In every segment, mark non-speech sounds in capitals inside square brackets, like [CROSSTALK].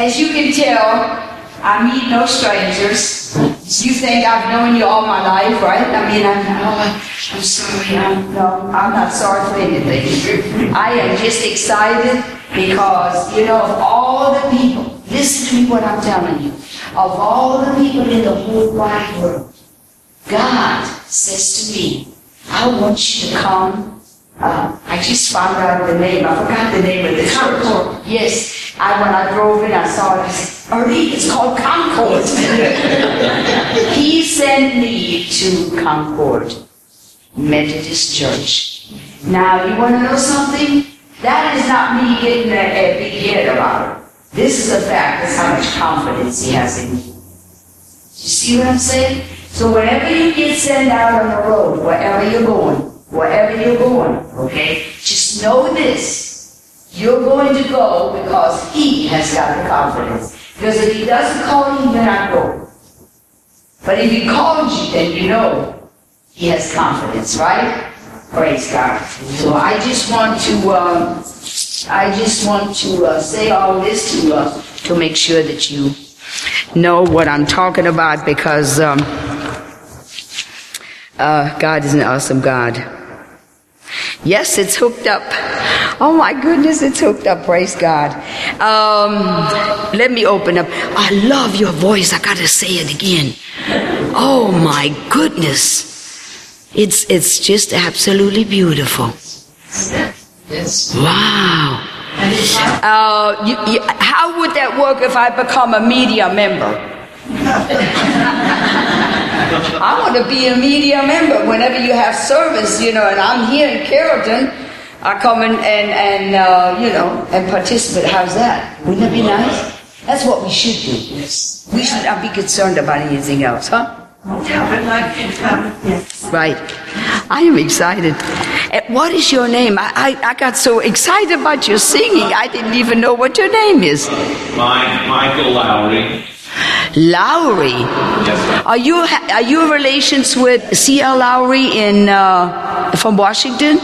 as you can tell, I meet no strangers. You think I've known you all my life, right? I mean, I'm, oh, I'm sorry. I'm, no, I'm not sorry for anything. I am just excited because, you know, of all the people, listen to me what I'm telling you. Of all the people in the whole wide world, God says to me, I want you to come. Uh, I just found out the name. I forgot the name of the church. Yes, I when I drove in, I saw it. Ernie, it's called Concord. [LAUGHS] he sent me to Concord Methodist Church. Now, you want to know something? That is not me getting a, a big head about it. This is a fact. That's how much confidence he has in me. You see what I'm saying? So whenever you get sent out on the road, wherever you're going, wherever you're going, okay, just know this. You're going to go because he has got the confidence. Because if he doesn't call you, you're not going. But if he called you, then you know he has confidence, right? Praise God. So I just want to, um, I just want to uh, say all this to uh, to make sure that you know what I'm talking about because um, uh, God is an awesome God. Yes, it's hooked up. Oh my goodness, it's hooked up. Praise God. Um, let me open up. I love your voice. I gotta say it again. Oh my goodness. It's, it's just absolutely beautiful. Yes. Wow. Uh, you, you, how would that work if I become a media member? I want to be a media member whenever you have service, you know, and I'm here in Carrollton. I come in and, and uh, you know, and participate. How's that? Wouldn't that be nice? That's what we should do. Yes. We should not be concerned about anything else, huh? I'd like yes. Right. I am excited. What is your name? I, I, I got so excited about your singing. I didn't even know what your name is. Mike, Michael Lowry. Lowry. Yes, ma'am. Are you are you relations with T.L. Lowry in uh, from Washington?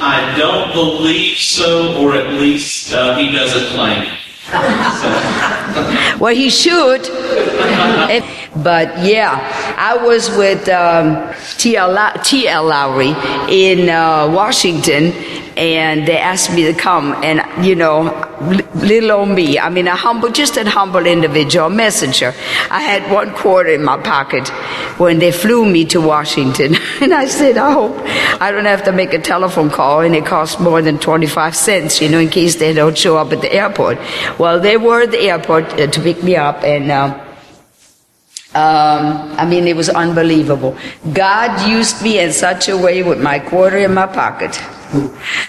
I don't believe so, or at least uh, he doesn't claim. [LAUGHS] So, Well, he should. If- [LAUGHS] but yeah, I was with um, T.L. Lowry in uh, Washington, and they asked me to come. And you know, little old me. I mean, a humble, just a humble individual, a messenger. I had one quarter in my pocket when they flew me to Washington, [LAUGHS] and I said, I hope I don't have to make a telephone call, and it costs more than twenty-five cents, you know, in case they don't show up at the airport. Well, they were at the airport uh, to pick me up, and. Uh, um, I mean, it was unbelievable. God used me in such a way with my quarter in my pocket.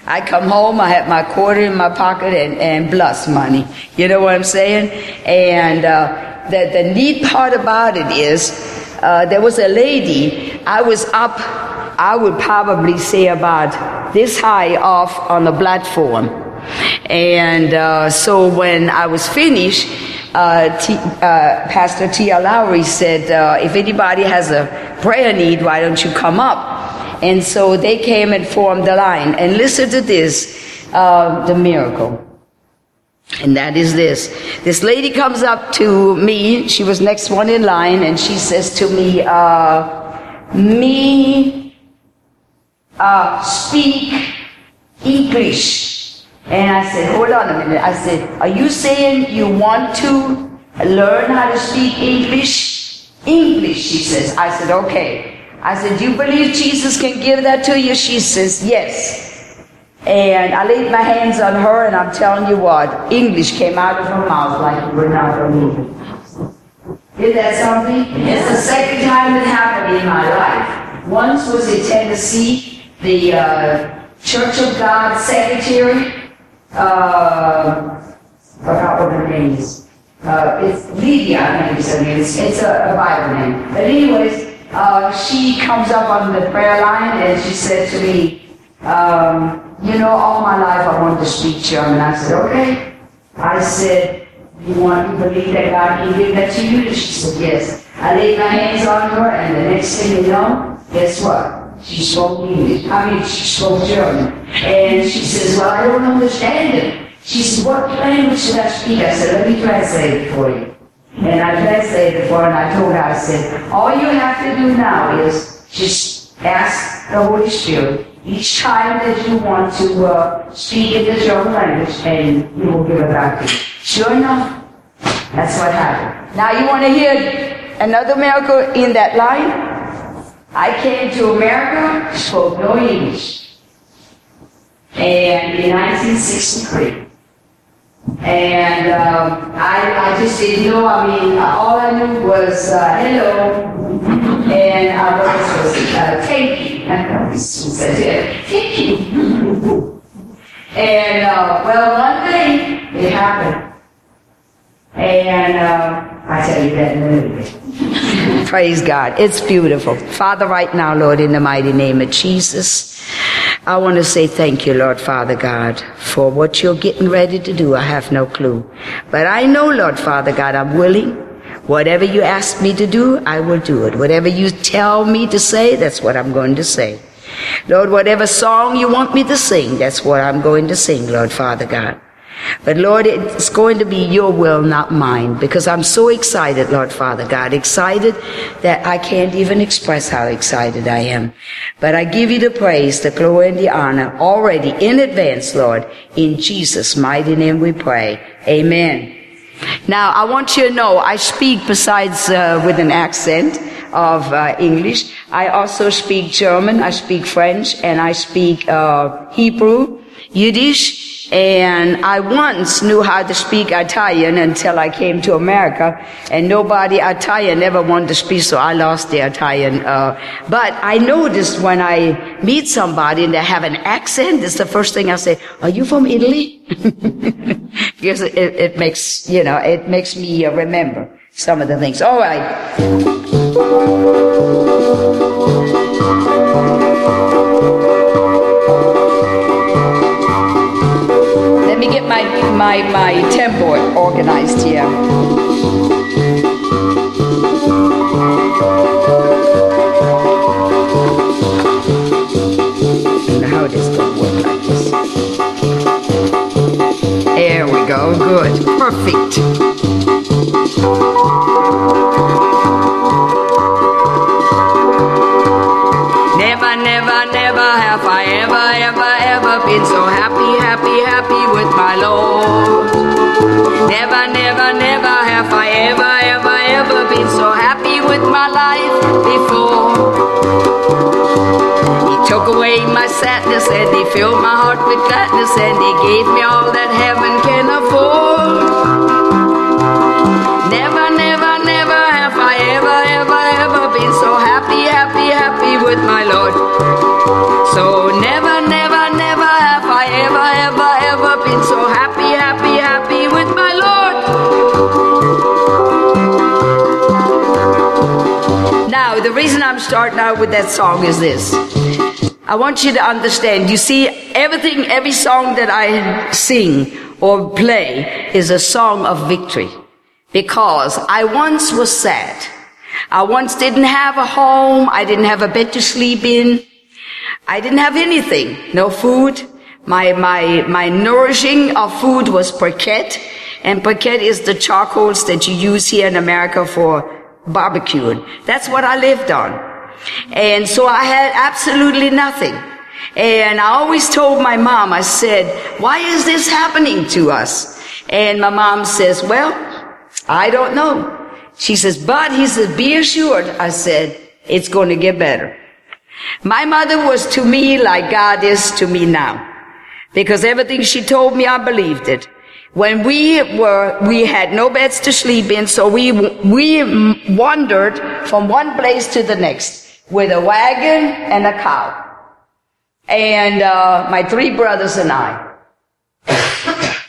I come home, I have my quarter in my pocket and, and plus money. You know what I'm saying? And uh, the, the neat part about it is uh, there was a lady, I was up, I would probably say about this high off on the platform. And uh, so when I was finished, uh, T, uh, Pastor T.L. Lowry said, uh, if anybody has a prayer need, why don't you come up? And so they came and formed the line. And listen to this, uh, the miracle. And that is this. This lady comes up to me. She was next one in line, and she says to me, uh, "Me uh, speak English." And I said, "Hold on a minute." I said, "Are you saying you want to learn how to speak English?" English, she says. I said, "Okay." I said, "Do you believe Jesus can give that to you?" She says, "Yes." And I laid my hands on her, and I'm telling you what, English came out of her mouth like it would not believe. Is that something? It's the second time it happened in my life. Once was in Tennessee, the uh, Church of God secretary, uh, forgot what her name is. Uh, it's Lydia, I think her name. It's, it's a, a Bible name. But anyways, uh, she comes up on the prayer line and she said to me, um, you know, all my life I wanted to speak to you. And I said, okay. I said, you want to believe that God can give that to you? And she said, yes. I laid my hands on her, and the next thing you know, guess what? She spoke English. I mean, she spoke German. And she says, well, I don't understand it. She said, what language should I speak? I said, let me translate it for you. And I translated for her and I told her, I said, all you have to do now is just ask the Holy Spirit each time that you want to uh, speak in this German language and He will give it back to you. Sure enough, that's what happened. Now you want to hear another miracle in that line? I came to America, spoke no English. And in 1963. And um, I, I just didn't know. I mean, all I knew was uh, hello, and I was supposed to uh, thank you. She said, yeah, thank you. and uh, well, one day it happened, and uh, I tell you that in a bit. Praise God. It's beautiful. Father, right now, Lord, in the mighty name of Jesus. I want to say thank you, Lord Father God, for what you're getting ready to do. I have no clue. But I know, Lord Father God, I'm willing. Whatever you ask me to do, I will do it. Whatever you tell me to say, that's what I'm going to say. Lord, whatever song you want me to sing, that's what I'm going to sing, Lord Father God. But Lord, it's going to be your will, not mine, because I'm so excited, Lord Father God, excited that I can't even express how excited I am. But I give you the praise, the glory, and the honor already in advance, Lord. In Jesus' mighty name we pray. Amen. Now, I want you to know, I speak besides uh, with an accent of uh, English, I also speak German, I speak French, and I speak uh, Hebrew, Yiddish, and I once knew how to speak Italian until I came to America, and nobody Italian ever wanted to speak, so I lost the Italian. Uh, but I noticed when I meet somebody and they have an accent, it's the first thing I say, "Are you from Italy?" [LAUGHS] because it, it, makes you know it makes me uh, remember some of the things. All right. My, my, my tempo organized here. how this going work. There we go, good, perfect. Never, never, never have I ever, ever, ever been so happy with my life before. He took away my sadness and he filled my heart with gladness and he gave me all that heaven can afford. Never, never, never have I ever, ever, ever been so happy, happy, happy with my Lord. Reason I'm starting out with that song is this. I want you to understand. You see, everything, every song that I sing or play is a song of victory. Because I once was sad. I once didn't have a home. I didn't have a bed to sleep in. I didn't have anything. No food. My, my, my nourishing of food was briquette. And briquette is the charcoals that you use here in America for barbecuing. That's what I lived on. And so I had absolutely nothing. And I always told my mom, I said, why is this happening to us? And my mom says, well, I don't know. She says, but he says, be assured. I said, it's going to get better. My mother was to me like God is to me now. Because everything she told me, I believed it. When we were, we had no beds to sleep in, so we, we wandered from one place to the next with a wagon and a cow. And, uh, my three brothers and I.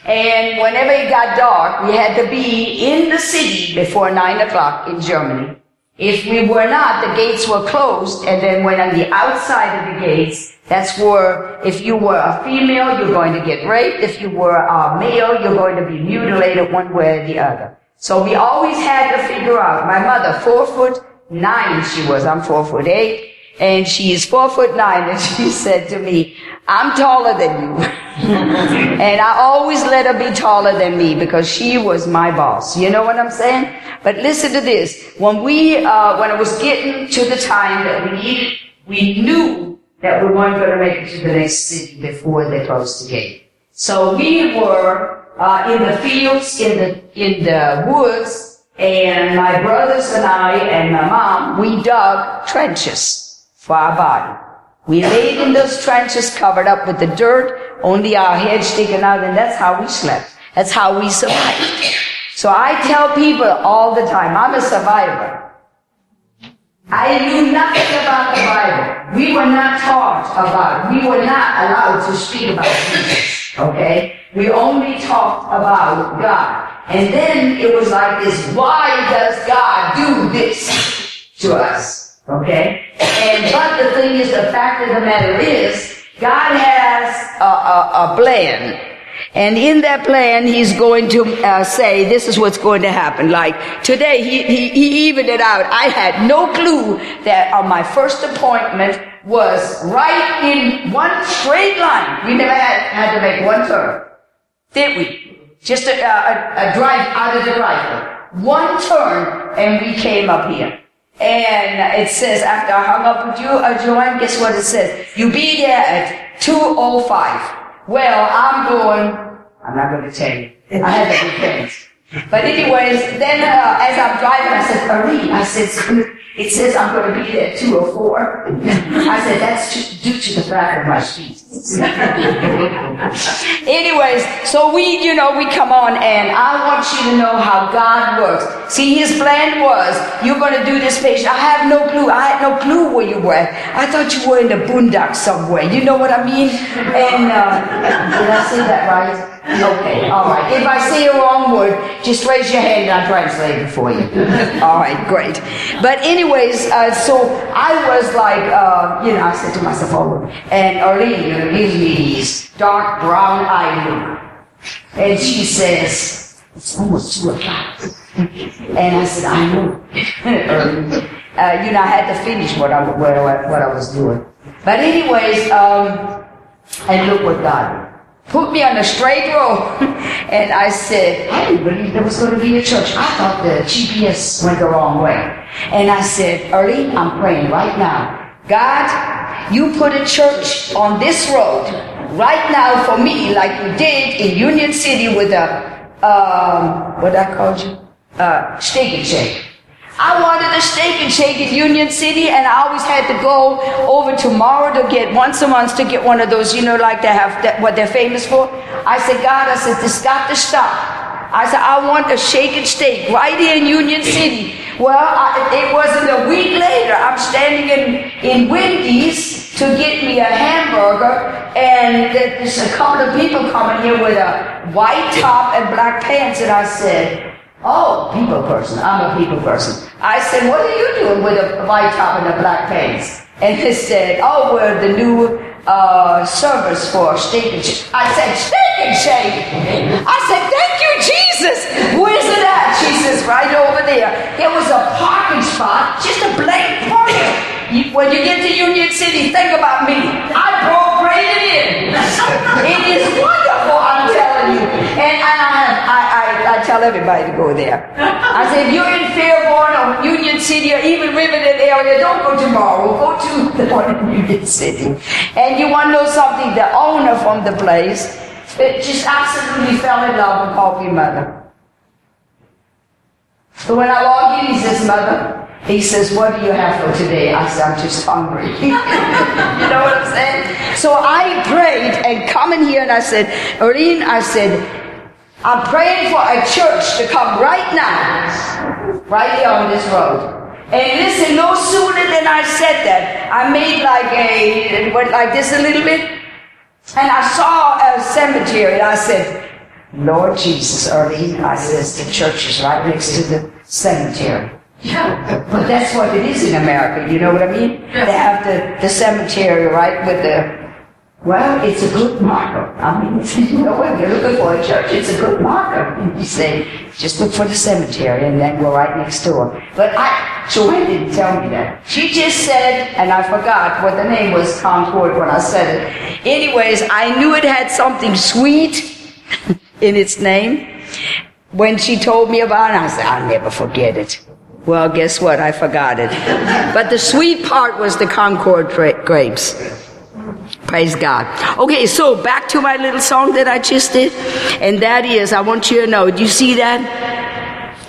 And whenever it got dark, we had to be in the city before nine o'clock in Germany. If we were not, the gates were closed, and then when on the outside of the gates, that's where if you were a female, you're going to get raped. If you were a male, you're going to be mutilated one way or the other. So we always had to figure out. My mother, four foot nine she was. I'm four foot eight. and she is four foot nine, and [LAUGHS] she said to me, I'm taller than you. [LAUGHS] and I always let her be taller than me because she was my boss. You know what I'm saying? But listen to this. When we, uh, when it was getting to the time that we needed, we knew that we weren't going to make it to the next city before they closed the gate. So we were, uh, in the fields, in the, in the woods, and my brothers and I and my mom, we dug trenches for our body. We laid in those trenches covered up with the dirt, only our heads sticking out, and that's how we slept. That's how we survived. So I tell people all the time, I'm a survivor. I knew nothing about the Bible. We were not taught about it. We were not allowed to speak about Jesus. Okay? We only talked about God. And then it was like this, why does God do this to us? Okay? And but the thing is, the fact of the matter is, God has a, a, a plan. And in that plan, he's going to uh, say, this is what's going to happen. Like today, he, he, he evened it out. I had no clue that on my first appointment was right in one straight line. We never had, had to make one turn. Did we? Just a, a, a drive out of the driveway. One turn and we came up here. And it says, after I hung up with you, uh, Joanne, guess what it says? You be there at 2.05. Well, I'm going, I'm not going to tell you. [LAUGHS] I had to be friends. But anyways, then uh, as I'm driving, I said, Marie, I said, it says I'm going to be there at 204. I said, that's due to the fact of my speech. [LAUGHS] Anyways, so we, you know, we come on and I want you to know how God works. See, his plan was, you're going to do this patient. I have no clue. I had no clue where you were. I thought you were in the boondocks somewhere. You know what I mean? And, uh, [LAUGHS] did I say that right? Okay, all right. If I see a wrong word, just raise your hand and I'll translate it for you. [LAUGHS] all right, great. But anyways, uh, so I was like, uh, you know, I said to myself, oh, and Arlene gives me these dark brown eyed look. And she says, it's almost two o'clock. And I said, I know. [LAUGHS] uh, you know, I had to finish what I, what I, what I was doing. But anyways, um, and look what God did put me on a straight road. [LAUGHS] and I said, I didn't believe there was going to be a church. I thought the GPS went the wrong way. And I said, Early, I'm praying right now. God, you put a church on this road right now for me, like you did in Union City with a, um, what I called you? Uh, steak and shake. I wanted a steak and shake in Union City, and I always had to go over tomorrow to get once a month to get one of those, you know, like they have that, what they're famous for. I said, God, I said, this got to stop. I said, I want a shake and steak right here in Union City. Well, I, it wasn't a week later. I'm standing in, in Wendy's to get me a hamburger, and there's a couple of people coming here with a white top and black pants, and I said, Oh, people person. I'm a people person. I said, what are you doing with a white top and a black pants? And they said, oh, we're the new uh, service for steak and shake. I said, steak and shake. I said, thank you, Jesus. Where's it at? She says, right over there. It was a parking spot, just a blank parking. When you get to Union City, think about me. I broke right in. [LAUGHS] It is wonderful, I'm telling you. And, and I, I, tell everybody to go there. I say, if you're in Fairburn or Union City or even Riverdale area, don't go tomorrow. Go to the [LAUGHS] one in Union City. And you want to know something? The owner from the place it just absolutely fell in love called me mother. So when I walk in, he says, Mother, he says, What do you have for today? I said, I'm just hungry. [LAUGHS] you know what I'm saying? So I prayed and come in here and I said, Irene, I said, I'm praying for a church to come right now, right here on this road. And listen, no sooner than I said that, I made like a, went like this a little bit, and I saw a cemetery. and I said, Lord Jesus, early, I says, the church is right next to the cemetery. Yeah, but that's what it is in America. You know what I mean? They have the, the cemetery right with the. Well, it's a good marker. I mean, [LAUGHS] you know, when you're looking for a church, it's a good marker. You say, Just look for the cemetery and then go right next door. But I, Joanne didn't tell me that. She just said, and I forgot what the name was, Concord, when I said it. Anyways, I knew it had something sweet [LAUGHS] in its name. When she told me about it, I said, I'll never forget it. Well, guess what? I forgot it. [LAUGHS] But the sweet part was the Concord gra- grapes. Praise God. Okay, so back to my little song that I just did. And that is, I want you to know, do you see that?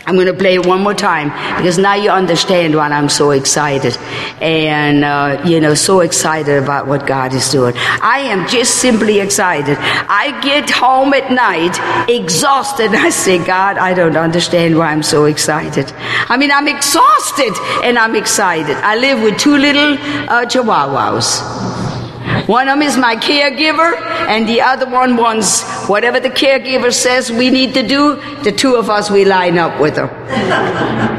I'm going to play it one more time because now you understand why I'm so excited and, uh, you know, so excited about what God is doing. I am just simply excited. I get home at night exhausted. [LAUGHS] I say, God, I don't understand why I'm so excited. I mean, I'm exhausted and I'm excited. I live with two little uh, chihuahuas. One of them is my caregiver, and the other one wants whatever the caregiver says we need to do, the two of us, we line up with her.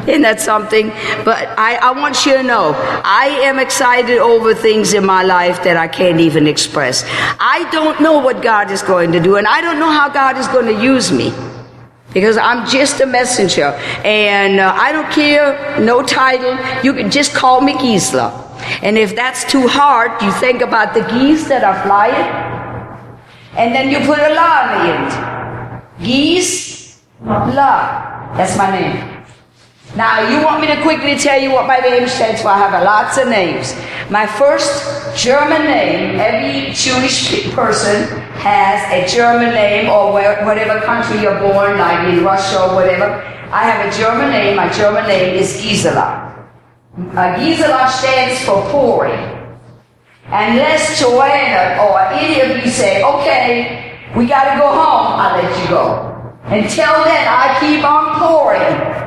[LAUGHS] Isn't that something? But I, I want you to know, I am excited over things in my life that I can't even express. I don't know what God is going to do, and I don't know how God is going to use me. Because I'm just a messenger, and uh, I don't care, no title. You can just call me Gisela. And if that's too hard, you think about the geese that are flying, and then you put a on the end. Geese, la. That's my name. Now, you want me to quickly tell you what my name stands for? I have lots of names. My first German name, every Jewish person has a German name or whatever country you're born, like in Russia or whatever. I have a German name. My German name is Gisela. Uh, Gisela stands for pouring. Unless Joanna or any of you say, okay, we got to go home, I'll let you go. Until then, I keep on pouring.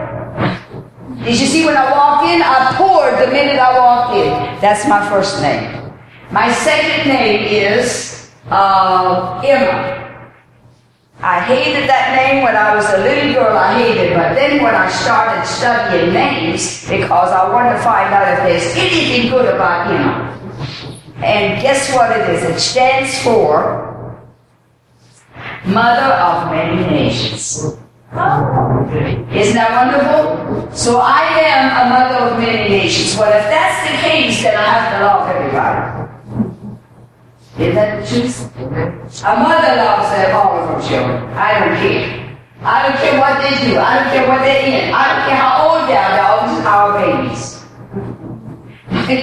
Did you see when I walked in? I poured the minute I walked in. That's my first name. My second name is uh, Emma. I hated that name when I was a little girl. I hated. But then when I started studying names, because I wanted to find out if there's anything good about him. And guess what it is? It stands for Mother of Many Nations. Isn't that wonderful? So I am a mother of many nations. Well, if that's the case, then I have to love everybody. Isn't that the truth? A mother loves all of her children. I don't care. I don't care what they do. I don't care what they're in. I don't care how old they are. They're always our babies.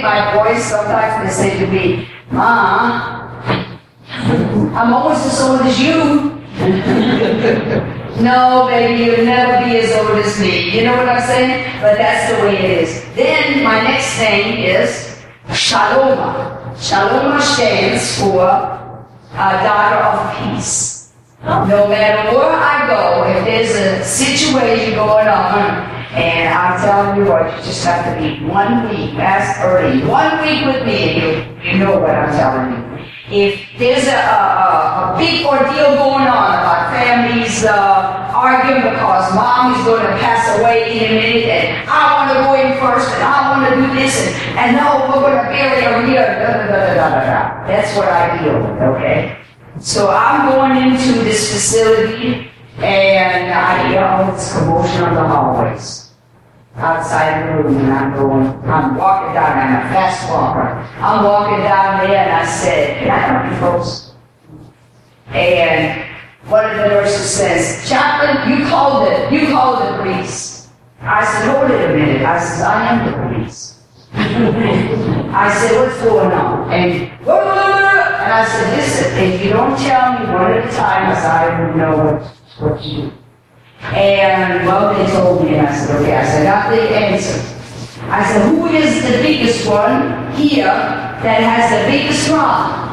My boys sometimes they say to me, Ma, I'm almost as old as you. [LAUGHS] no, baby, you'll never be as old as me. You know what I'm saying? But that's the way it is. Then my next name is Shaloma. Shalom stands for a daughter of peace. No matter where I go, if there's a situation going on, and I'm telling you what, you just have to be one week, ask early, one week with me, and you, you know what I'm telling you. If there's a, a, a big ordeal going on about families uh, arguing because mom is going to pass away in a minute, and I want to go in first, and I want to do this, and, and no, we're going to bury her here, da, da, da, da, da, da. That's what I deal with, okay? So I'm going into this facility, and I hear all this commotion on the hallways outside the room and I'm going, I'm walking down, I'm a fast walker. I'm walking down there and I said, can I help you folks? And one of the nurses says, Chaplain, you called it, you called the police. I said, hold it a minute. I said, I am the police. [LAUGHS] I said, what's going on? And, and I said, listen, if you don't tell me one at a time, I don't know what, what to do. And well, they told me, and I said, okay. I said, I got the answer. I said, who is the biggest one here that has the biggest mom?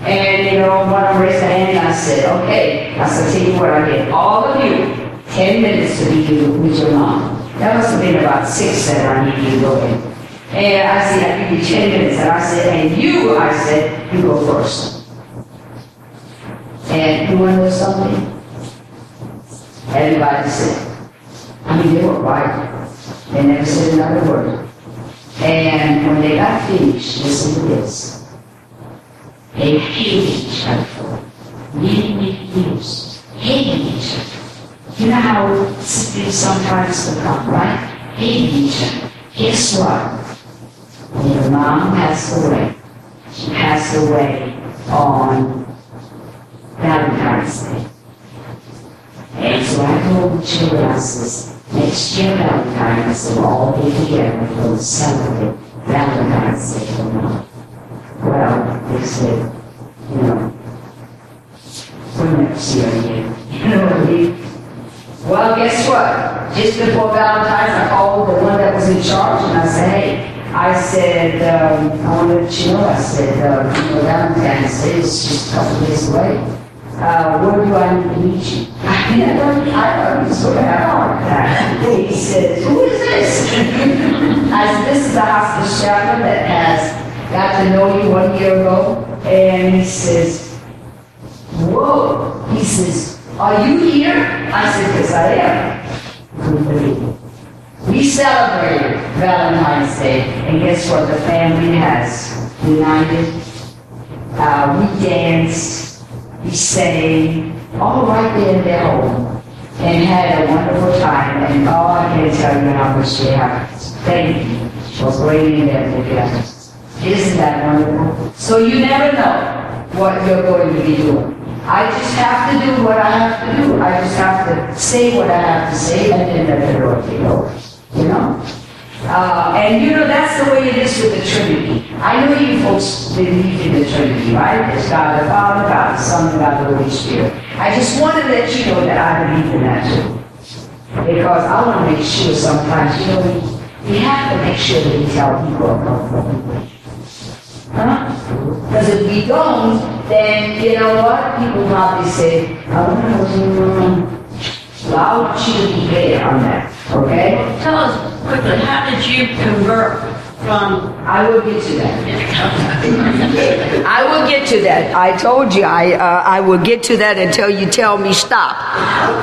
And, you know, one of them raised their hand, and I said, okay. I said, tell you what, I get all of you 10 minutes to be with your mom. That must have been about six that I need you to go in. And I said, I give you 10 minutes. And I said, and you, I said, you go first. And you want to know something? Everybody said. I mean, they were right. They never said another word. And when they got finished, listen to this. They hated each other many, many years. Hated each other. you know how sickness sometimes become, right? Hey, Deja, guess what? When your mom passed away, she passed away on Valentine's Day. And so I told the children, I says, next year Valentine's, we'll all be together for the celebrate Valentine's Day for mom. Well, they said, you know, for next year. You know mean? Well, guess what? Just before Valentine's, I called the one that was in charge and I said, hey, I said, um, I want to let you know, I said, uh, you know, Valentine's Day is just a couple days away. Uh, where do I need to meet you? I never, I of had a. He said, who is this? [LAUGHS] I said, this is the hospice chaplain that has got to know you one year ago. And he says, whoa. He says, are you here? I said, yes, I am. We celebrated Valentine's Day, and guess what? The family has united. Uh, we danced, sang, all right there in their home, and had a wonderful time. And oh, I can't tell you how much they have. Thank you for bringing them together. Isn't that wonderful? So you never know what you're going to be doing. I just have to do what I have to do. I just have to say what I have to say, and then let the Lord take over. You know? Uh, and you know, that's the way it is with the Trinity. I know you folks believe in the Trinity, right? There's God the Father, God the Son, and God the Holy Spirit. I just want to let you know that I believe in that too. Because I want to make sure sometimes, you know, we, have to make sure that we tell people Huh? Because if we don't, then you know what? People probably say, oh, no, well, I want you to be clear on that, okay? Tell us quickly, how did you convert from? I will get to that. I will get to that. I told you I uh, I will get to that until you tell me stop.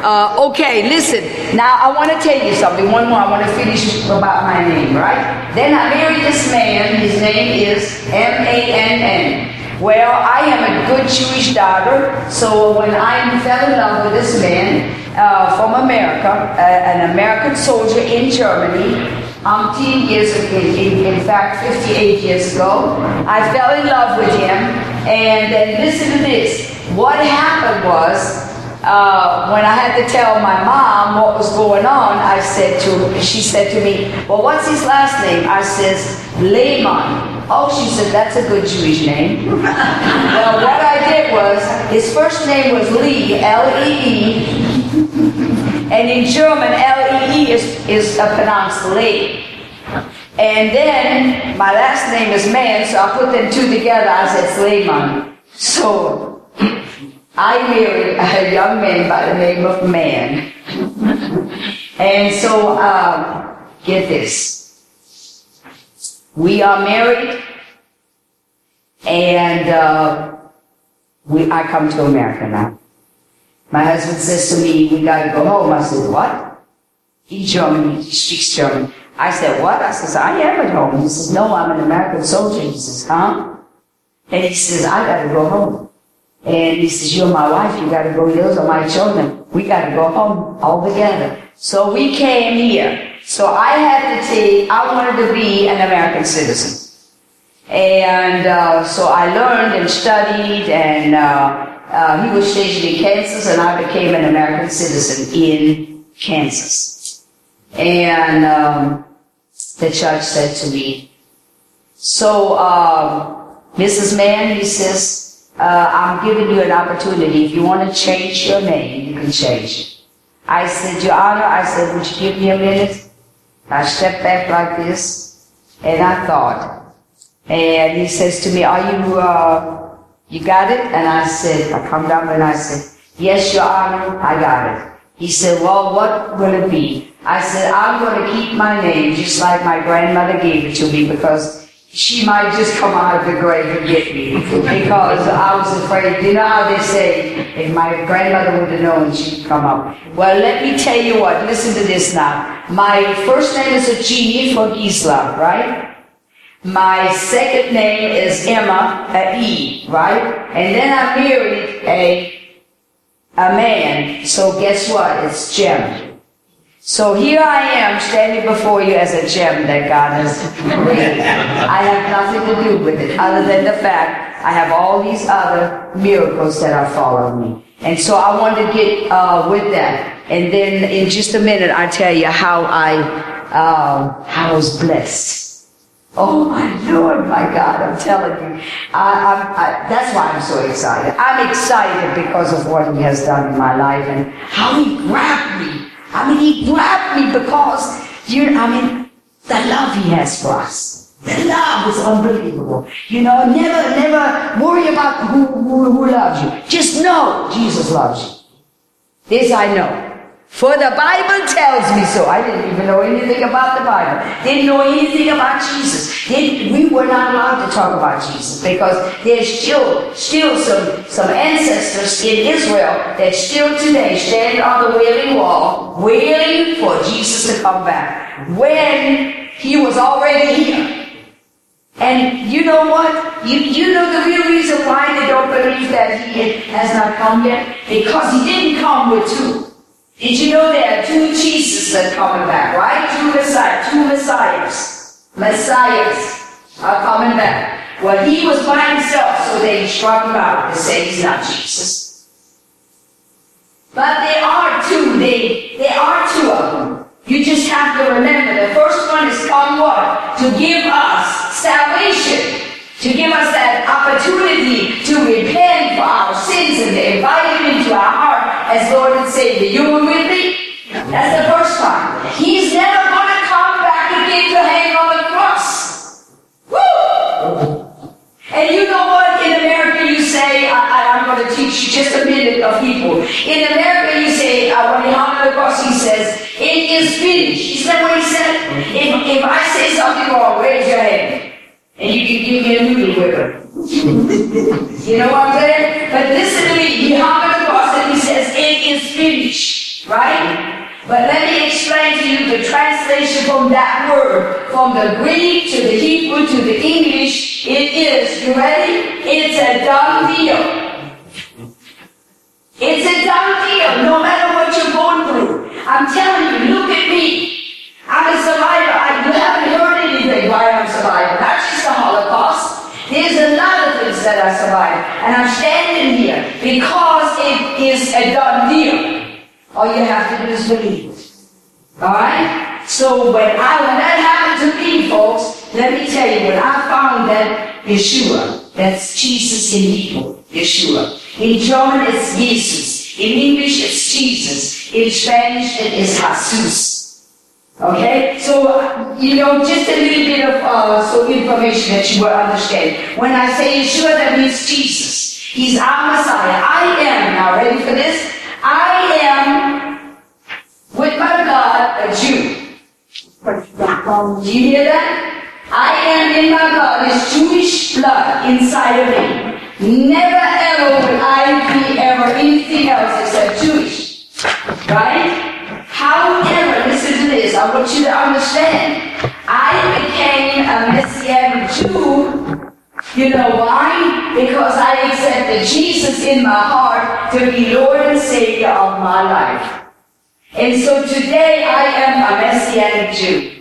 Uh, okay, listen. Now I want to tell you something. One more. I want to finish about my name, right? Then I married this man. His name is M A N N. Well, I am a good Jewish daughter, so when I fell in love with this man uh, from America, uh, an American soldier in Germany, umpteen years ago, in, in fact, 58 years ago, I fell in love with him. And then listen to this. What happened was, uh, when I had to tell my mom what was going on, I said to she said to me, "Well, what's his last name?" I says, Lehman. Oh, she said that's a good Jewish name. [LAUGHS] well, what I did was his first name was Lee, L-E-E, and in German, L-E-E is is uh, pronounced Lee. And then my last name is Man, so I put them two together. I said Lehman. So I married a young man by the name of Man. and so, um, get this. We are married, and uh, we, I come to America now. My husband says to me, we gotta go home. I said, what? He's German, he speaks German. I said, what? I says, I am at home. He says, no, I'm an American soldier. He says, huh? And he says, I gotta go home. And he says, you're my wife, you gotta go, those are my children. We gotta go home all together. So we came here. So I had to take, I wanted to be an American citizen. And uh, so I learned and studied, and uh, uh, he was stationed in Kansas, and I became an American citizen in Kansas. And um, the judge said to me, so um, Mrs. Mann, he says, uh, I'm giving you an opportunity. If you want to change your name, you can change. I said, Your Honor, I said, would you give me a minute? I stepped back like this, and I thought. And he says to me, are you, uh, you got it? And I said, I come down and I said, yes, Your Honor, I got it. He said, well, what will it be? I said, I'm going to keep my name just like my grandmother gave it to me because she might just come out of the grave and get me because I was afraid. You know how they say, if my grandmother would have known, she'd come up. Well, let me tell you what. Listen to this now. My first name is a G for Gisela, right? My second name is Emma, a E, right? And then I married a a man. So guess what? It's Jim. So here I am standing before you as a gem that God has created. I have nothing to do with it other than the fact I have all these other miracles that are following me. And so I want to get uh, with that. And then in just a minute, I tell you how I, uh, how I was blessed. Oh my Lord, my God, I'm telling you. I, I, I, that's why I'm so excited. I'm excited because of what He has done in my life and how He grabbed me I mean, he grabbed me because you, I mean, the love he has for us. The love is unbelievable. You know, never, never worry about who, who, who loves you. Just know Jesus loves you. This I know. For the Bible tells me so. I didn't even know anything about the Bible. Didn't know anything about Jesus. Didn't, we were not allowed to talk about Jesus because there's still, still some, some ancestors in Israel that still today stand on the Wailing Wall waiting for Jesus to come back when he was already here. And you know what? You, you know the real reason why they don't believe that he has not come yet? Because he didn't come with two. Did you know there are two Jesus that coming back, right? Two Messiah, two Messiahs. Messiahs are coming back. Well, he was by himself, so they struck him out and said he's not Jesus. But there are two. They, there are two of them. You just have to remember the first one is come what? To give us salvation. To give us that opportunity to repent for our sins and to invite him into our heart as Lord and Savior. You were with me? That's the first time. He's never going to come back again to hang on the cross. Woo! And you know what? In America, you say, I, am going to teach you just a minute of people. In America, you say, uh, when he hung on the cross, he says, it is finished. Is that what he said? If, if I say something wrong, raise your hand. And you can give me a noodle whipper. you know what I'm saying? But listen to me. He hung is. Right? But let me explain to you the translation from that word, from the Greek to the Hebrew to the English. It is, you ready? It's a done deal. It's a done deal, no matter what you're going through. I'm telling you, look at me. I'm a survivor. I, you haven't heard anything why I'm a survivor. Not just the Holocaust. There's a lot of things that I survived. And I'm standing here because it is a done deal. All you have to do is believe it. Alright? So when I when that happened to me, folks, let me tell you, when I found that Yeshua, that's Jesus in Hebrew, Yeshua. In German it's Jesus. In English it's Jesus. In Spanish it is Jesus. Okay? So, you know, just a little bit of uh, so information that you will understand. When I say Yeshua, that means Jesus. He's our Messiah. I am, now ready for this? I am, with my God, a Jew. Do you hear that? I am in my blood, it's Jewish blood inside of me. Never ever will I be ever anything else except Jewish. Right? However, listen to this. I want you to understand. I became a Messianic Jew. You know why? Because I accepted Jesus in my heart to be Lord and Savior of my life. And so today I am a Messianic Jew.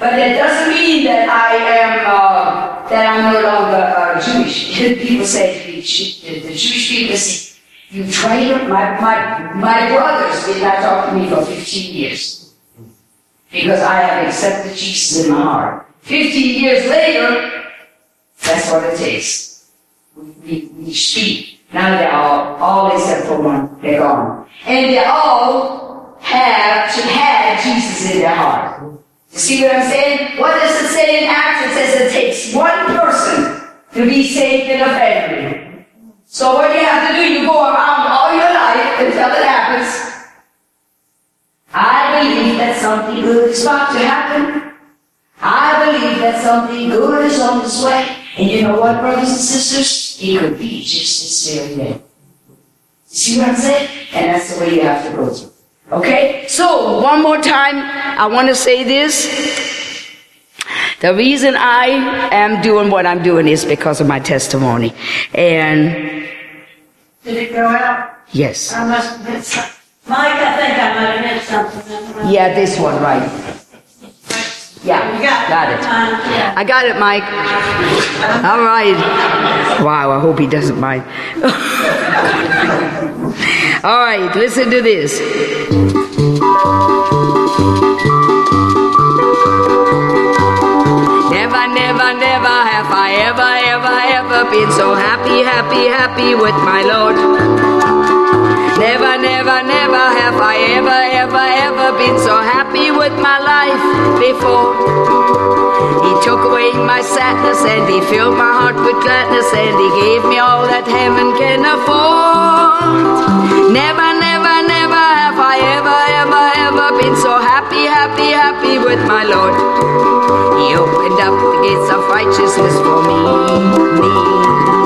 But that doesn't mean that I am, uh, that I'm no longer uh, Jewish. [LAUGHS] people say, the Jewish people say, you traitor? My, my, my brothers did not talk to me for 15 years. Because I have accepted Jesus in my heart. 15 years later, that's what it takes. We, we, speak. Now they're all, all except for one, they're gone. And they all have, should have Jesus in their heart. You see what I'm saying? What does it say in Acts? It says it takes one person to be saved in a family. So what you have to do, you go around all your life until it happens. I believe that something good is about to happen. I believe that something good is on its way. And you know what, brothers and sisters? It could be just this very day. You see what I'm saying? And that's the way you have to go through. Okay? So, one more time, I want to say this. The reason I am doing what I'm doing is because of my testimony. And Did it go out? Yes. I must have some. Mike, I think I might have missed something. Yeah, this one, right. Yeah, got, it. I got it, Mike. All right. Wow, I hope he doesn't mind. [LAUGHS] All right, listen to this. Never, never, never have I ever, ever, ever been so happy, happy, happy with my Lord. Never, never, never have I ever, ever, ever been so happy with my life before. He took away my sadness and he filled my heart with gladness and he gave me all that heaven can afford. Never, never, never have I ever, ever, ever been so happy, happy, happy with my Lord. He opened up the gates of righteousness for me. me.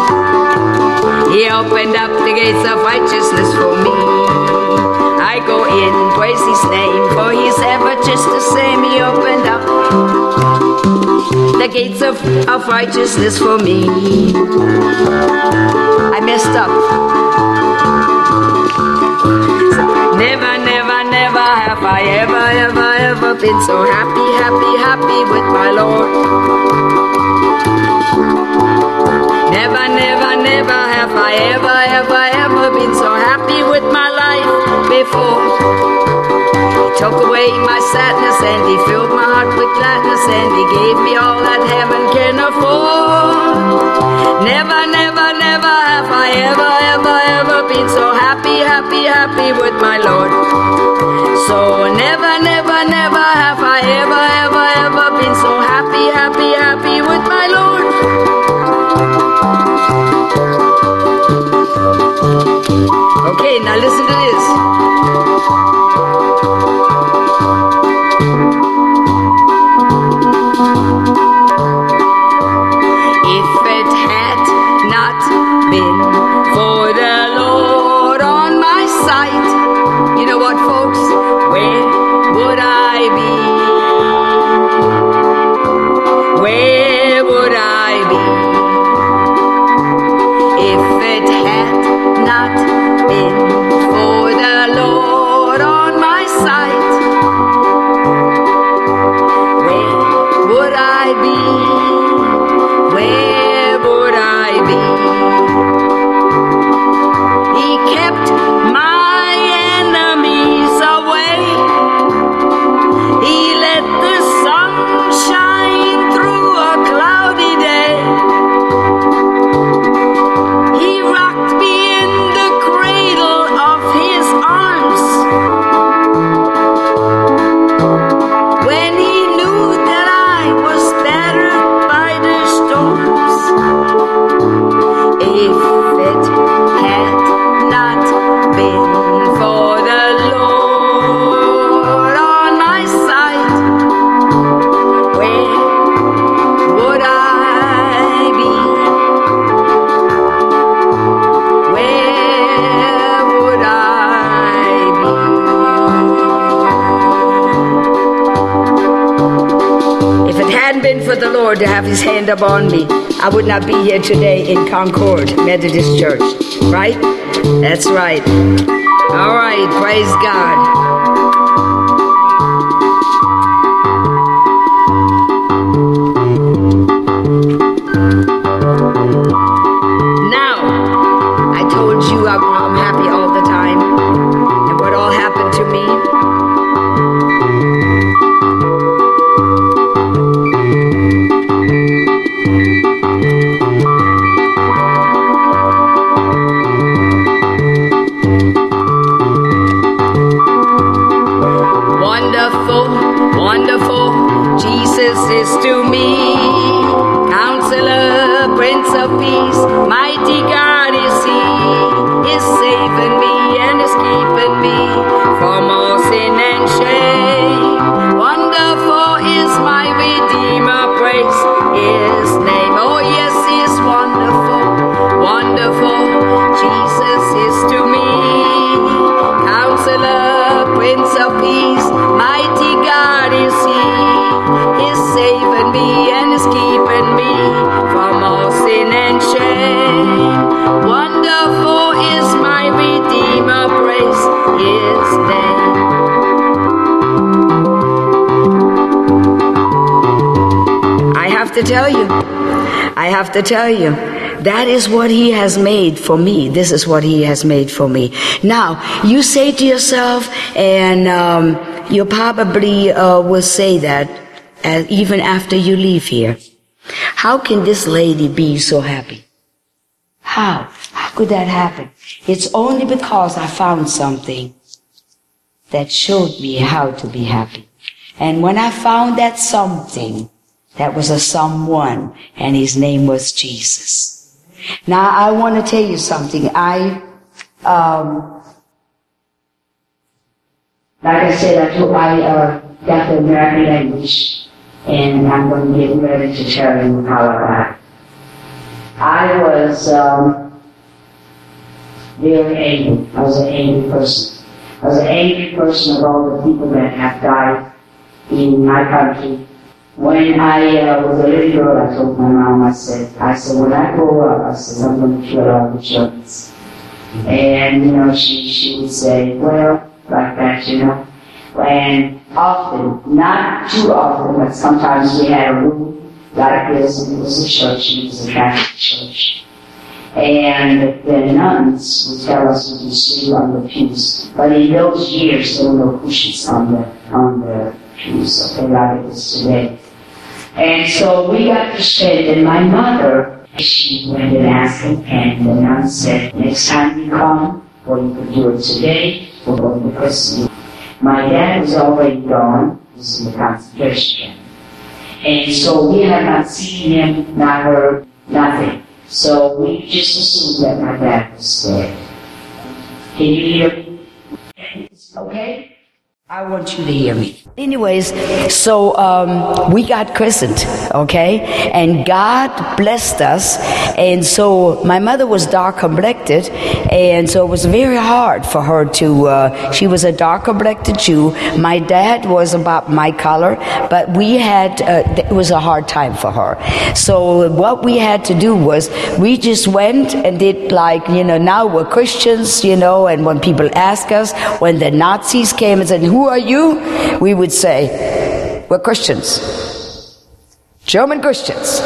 He opened up the gates of righteousness for me. I go in, praise his name, for he's ever just the same. He opened up the gates of, of righteousness for me. I messed up. Never, never, never have I ever, ever, ever been so happy, happy, happy with my Lord. Never, never, never have I ever, ever, ever been so happy with my life before. He took away my sadness and he filled my heart with gladness and he gave me all that heaven can afford. Never, never, never have I ever, ever, ever been so happy, happy, happy with my Lord. So never, never, never have I ever, ever, Okay, now listen to this. Been have his hand upon me, I would not be here today in Concord Methodist Church. Right? That's right. All right, praise God. Prince of Peace, mighty God is He. He's saving me and He's keeping me from all sin and shame. Wonderful is my Redeemer, praise His name. I have to tell you, I have to tell you that is what he has made for me. This is what he has made for me. Now, you say to yourself, and um, you probably uh, will say that uh, even after you leave here. How can this lady be so happy? How? How could that happen? It's only because I found something that showed me how to be happy. And when I found that something, that was a someone, and his name was Jesus. Now I want to tell you something. I, um, like I said, I took I uh, got the American language, and I'm going to get ready to tell you how I got. I was um, very angry. I was an angry person. I was an angry person of all the people that have died in my country. When I uh, was a little girl, I told my mom, I said, I said, when I grow up, I said, I'm going to kill all the children. And, you know, she, she would say, well, like that, you know. And often, not too often, but sometimes we had a room like this, and it was a church, and it was a Catholic church. And the nuns would tell us we could sleep on the pews. But in those years, there were no cushions on the, on the okay, like it is today. And so we got to spend, and my mother, she went and asked him, and the nun said, next time you come, or you could do it today, we're going to christen. My dad was already gone, he was in the concentration camp. And so we had not seen him, not heard, nothing. So we just assumed that my dad was dead. Can you hear me? Okay? I want you to hear me. Anyways, so um, we got christened, okay? And God blessed us. And so my mother was dark complected, and so it was very hard for her to. Uh, she was a dark complected Jew. My dad was about my color, but we had. Uh, it was a hard time for her. So what we had to do was we just went and did like you know now we're Christians, you know, and when people ask us when the Nazis came and said who are you? We would say, we're Christians. German Christians.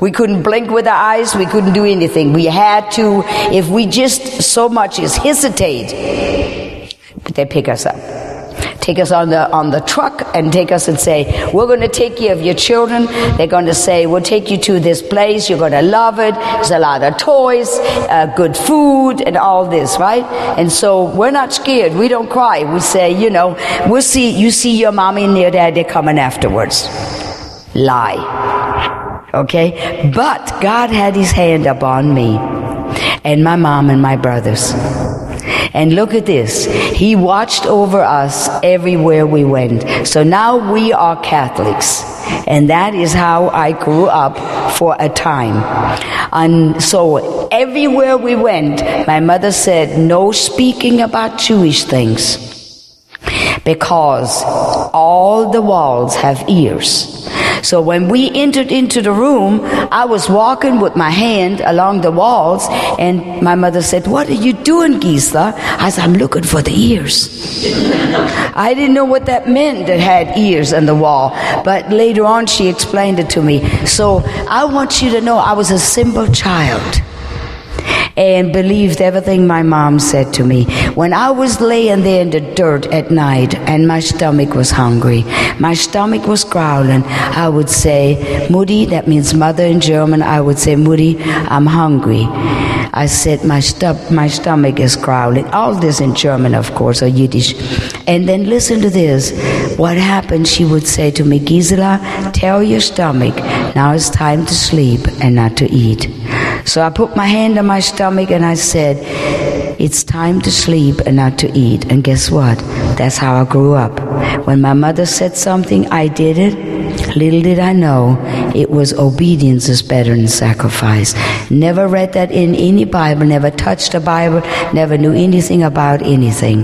We couldn't blink with our eyes. We couldn't do anything. We had to, if we just so much as hesitate, they pick us up. Take us on the, on the truck and take us and say, we're going to take care of your children. They're going to say, we'll take you to this place. You're going to love it. There's a lot of toys, uh, good food and all this, right? And so we're not scared. We don't cry. We say, you know, we'll see, you see your mommy and your daddy coming afterwards. Lie. Okay? But God had his hand upon me and my mom and my brothers. And look at this. He watched over us everywhere we went. So now we are Catholics. And that is how I grew up for a time. And so everywhere we went, my mother said, no speaking about Jewish things. Because all the walls have ears. So when we entered into the room, I was walking with my hand along the walls, and my mother said, What are you doing, Gisela? I said, I'm looking for the ears. [LAUGHS] I didn't know what that meant that had ears on the wall, but later on she explained it to me. So I want you to know I was a simple child and believed everything my mom said to me. When I was laying there in the dirt at night and my stomach was hungry, my stomach was growling, I would say, Mutti, that means mother in German, I would say, Mutti, I'm hungry. I said, my, stu- my stomach is growling. All this in German, of course, or Yiddish. And then listen to this. What happened, she would say to me, Gisela, tell your stomach, now it's time to sleep and not to eat. So I put my hand on my stomach and I said, It's time to sleep and not to eat. And guess what? That's how I grew up. When my mother said something, I did it. Little did I know it was obedience is better than sacrifice. Never read that in any Bible, never touched a Bible, never knew anything about anything.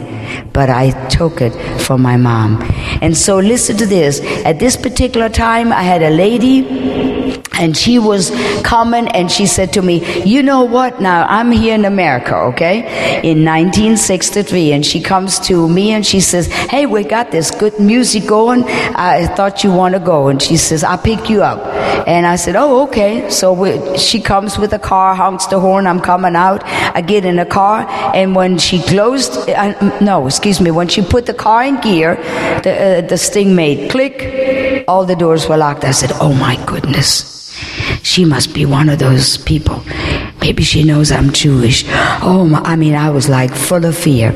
But I took it from my mom. And so listen to this. At this particular time, I had a lady and she was coming and she said to me, you know what? Now I'm here in America, okay? In 1963 and she comes to me and she says, hey, we got this good music going. I thought you want to go. And she says, I'll pick you up. And I said, oh, okay. So we, she comes with a car, honks the horn. I'm coming out. I get in the car and when she closed, uh, no, excuse me, when she put the car in gear, the, uh, the sting made click. All the doors were locked. I said, oh my goodness. She must be one of those people. Maybe she knows I'm Jewish. Oh, my, I mean, I was like full of fear.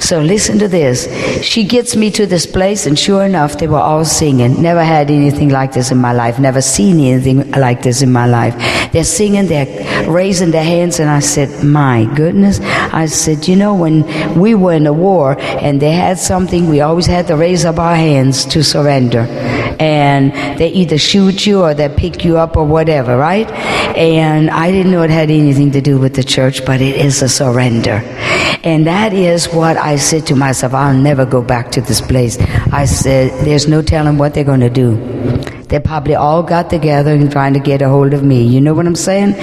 So listen to this. She gets me to this place, and sure enough, they were all singing. Never had anything like this in my life. Never seen anything like this in my life. They're singing, they're raising their hands, and I said, My goodness. I said, You know, when we were in the war and they had something, we always had to raise up our hands to surrender. And they either shoot you or they pick you up or whatever, right? And I didn't know it had anything to do with the church, but it is a surrender. And that is what I said to myself. I'll never go back to this place. I said, there's no telling what they're going to do. They probably all got together and trying to get a hold of me. You know what I'm saying?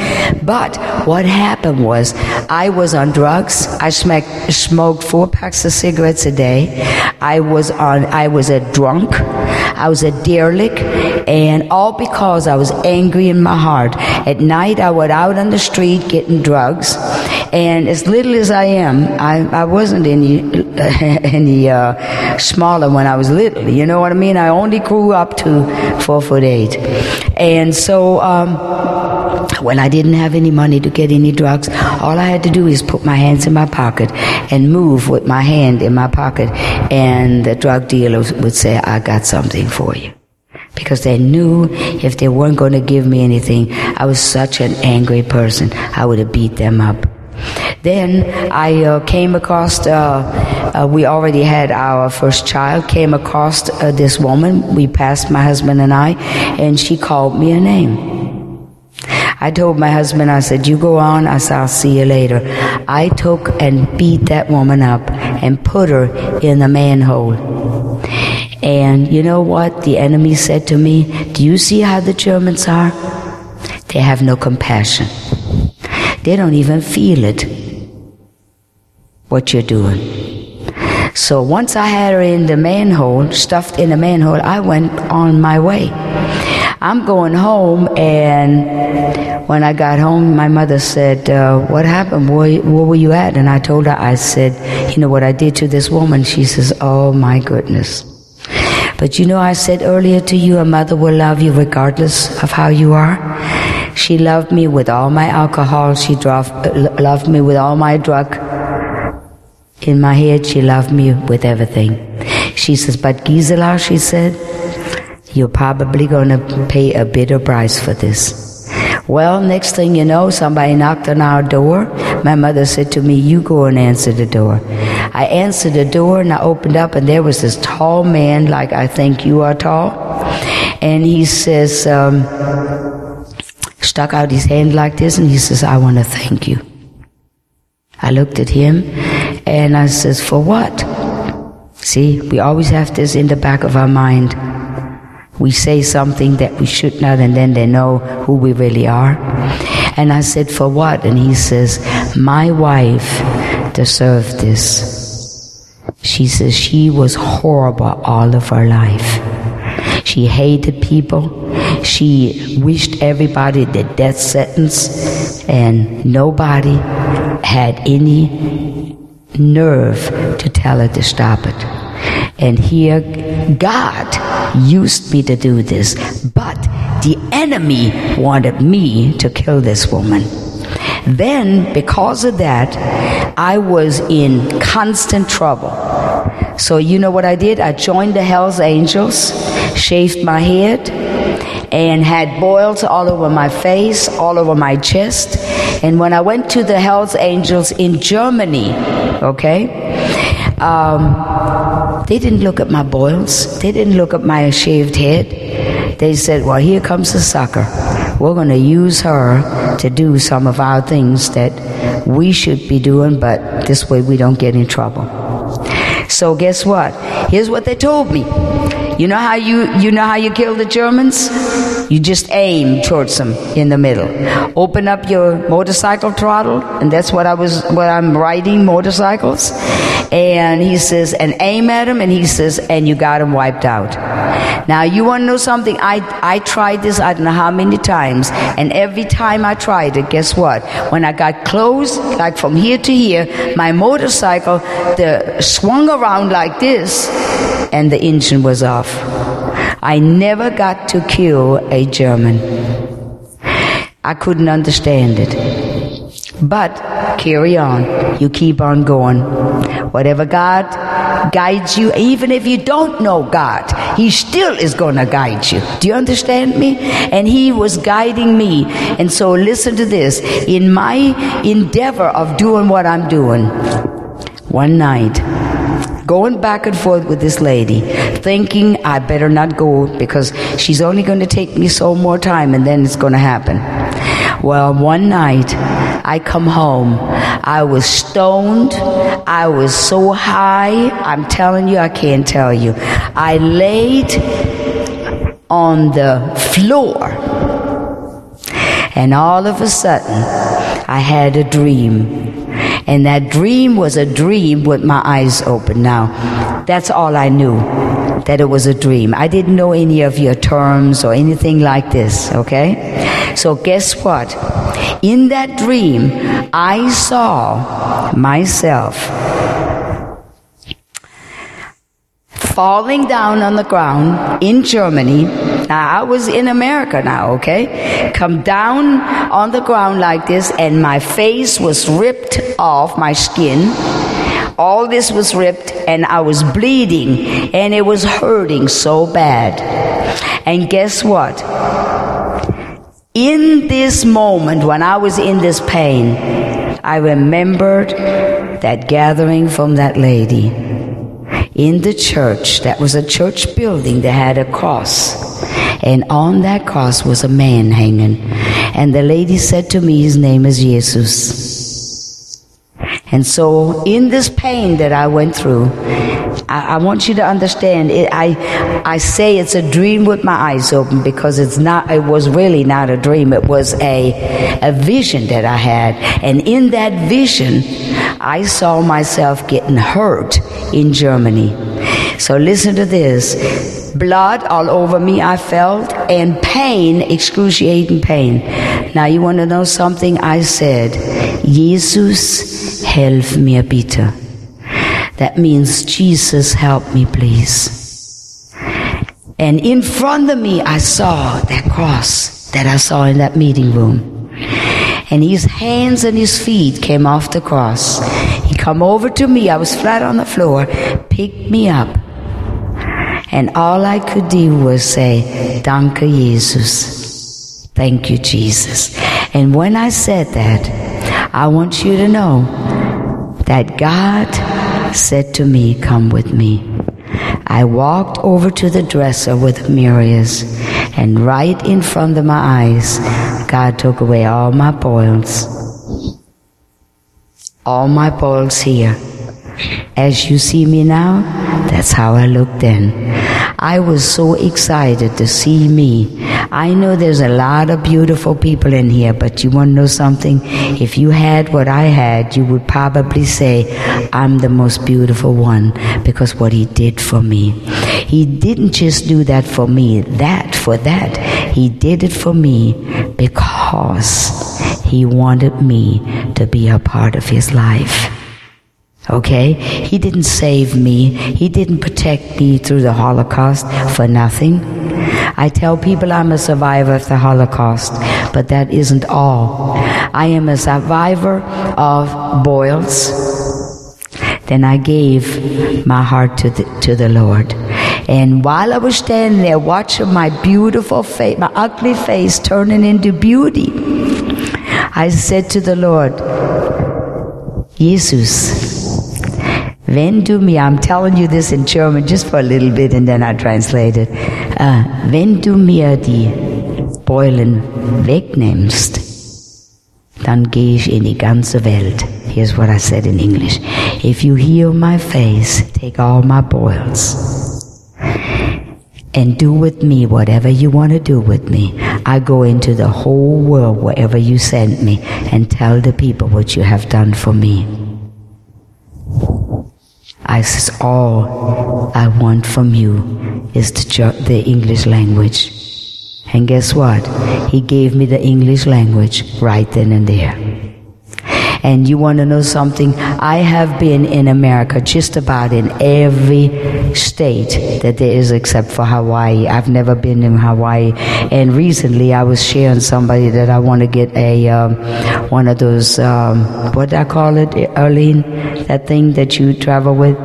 But what happened was I was on drugs. I smoked, smoked four packs of cigarettes a day. I was on, I was a drunk. I was a derelict. And all because I was angry in my heart. At night, I went out on the street getting drugs. And as little as I am, I, I wasn't any, [LAUGHS] any, uh, smaller when I was little. You know what I mean? I only grew up to four foot eight. And so, um, when I didn't have any money to get any drugs, all I had to do is put my hands in my pocket and move with my hand in my pocket, and the drug dealers would say, I got something for you. Because they knew if they weren't going to give me anything, I was such an angry person, I would have beat them up. Then I uh, came across, uh, uh, we already had our first child, came across uh, this woman. We passed, my husband and I, and she called me a name. I told my husband, I said, you go on. I said, I'll see you later. I took and beat that woman up and put her in the manhole. And you know what the enemy said to me? Do you see how the Germans are? They have no compassion. They don't even feel it, what you're doing. So once I had her in the manhole, stuffed in the manhole, I went on my way. I'm going home, and when I got home, my mother said, uh, What happened? Where, where were you at? And I told her, I said, You know what I did to this woman? She says, Oh my goodness. But you know, I said earlier to you, a mother will love you regardless of how you are. She loved me with all my alcohol. She drove, loved me with all my drug. In my head, she loved me with everything. She says, but Gisela, she said, you're probably going to pay a bitter price for this. Well, next thing you know, somebody knocked on our door. My mother said to me, You go and answer the door. I answered the door and I opened up, and there was this tall man, like I think you are tall. And he says, um, stuck out his hand like this, and he says, I want to thank you. I looked at him and I says, For what? See, we always have this in the back of our mind we say something that we should not, and then they know who we really are. And I said, For what? And he says, My wife deserved this. She says she was horrible all of her life. She hated people. She wished everybody the death sentence, and nobody had any nerve to tell her to stop it. And here, God used me to do this, but the enemy wanted me to kill this woman. Then, because of that, I was in constant trouble. So, you know what I did? I joined the Hells Angels, shaved my head, and had boils all over my face, all over my chest. And when I went to the Hells Angels in Germany, okay, um, they didn't look at my boils. They didn't look at my shaved head. They said, well, here comes the sucker. We're going to use her to do some of our things that we should be doing, but this way we don't get in trouble. So guess what? Here's what they told me. You know how you you know how you kill the Germans? You just aim towards them in the middle. Open up your motorcycle throttle, and that's what I was what I'm riding motorcycles. And he says, and aim at him, and he says, and you got him wiped out. Now you want to know something? I I tried this I don't know how many times, and every time I tried it, guess what? When I got close, like from here to here, my motorcycle the swung around like this, and the engine was off. I never got to kill a German. I couldn't understand it. But carry on. You keep on going. Whatever God guides you, even if you don't know God, He still is going to guide you. Do you understand me? And He was guiding me. And so listen to this. In my endeavor of doing what I'm doing, one night, going back and forth with this lady, thinking I better not go because she's only going to take me so more time and then it's going to happen. Well, one night I come home. I was stoned. I was so high. I'm telling you, I can't tell you. I laid on the floor and all of a sudden I had a dream. And that dream was a dream with my eyes open. Now, that's all I knew, that it was a dream. I didn't know any of your terms or anything like this, okay? So guess what? In that dream, I saw myself falling down on the ground in Germany. Now I was in America now, okay? Come down on the ground like this and my face was ripped off my skin. All this was ripped and I was bleeding and it was hurting so bad. And guess what? In this moment when I was in this pain, I remembered that gathering from that lady in the church that was a church building that had a cross. And on that cross was a man hanging. And the lady said to me his name is jesus and so in this pain that i went through i, I want you to understand it, i i say it's a dream with my eyes open because it's not it was really not a dream it was a a vision that i had and in that vision I saw myself getting hurt in Germany. So listen to this. Blood all over me I felt and pain, excruciating pain. Now you want to know something? I said, Jesus, help me bitte. That means Jesus, help me please. And in front of me I saw that cross that I saw in that meeting room and his hands and his feet came off the cross. He come over to me. I was flat on the floor, picked me up. And all I could do was say, Danke, Jesus. Thank you, Jesus. And when I said that, I want you to know that God said to me, Come with me. I walked over to the dresser where the and right in front of my eyes, God took away all my boils. All my boils here. As you see me now, that's how I looked then. I was so excited to see me. I know there's a lot of beautiful people in here, but you want to know something? If you had what I had, you would probably say, I'm the most beautiful one because what he did for me. He didn't just do that for me, that for that. He did it for me because he wanted me to be a part of his life. Okay? He didn't save me. He didn't protect me through the Holocaust for nothing. I tell people I'm a survivor of the Holocaust, but that isn't all. I am a survivor of boils. Then I gave my heart to the, to the Lord. And while I was standing there watching my beautiful face, my ugly face turning into beauty, I said to the Lord, Jesus, wenn du mir, I'm telling you this in German just for a little bit and then I translate it. Uh, wenn du mir die Beulen wegnimmst, dann gehe ich in die ganze Welt. Here's what I said in English. If you heal my face, take all my boils. and do with me whatever you want to do with me. I go into the whole world wherever you send me and tell the people what you have done for me. I says, all I want from you is the, the English language. And guess what? He gave me the English language right then and there. And you want to know something? I have been in America just about in every state that there is except for Hawaii. I've never been in Hawaii. And recently I was sharing somebody that I want to get a, um, one of those, um, what do I call it, Arlene? That thing that you travel with?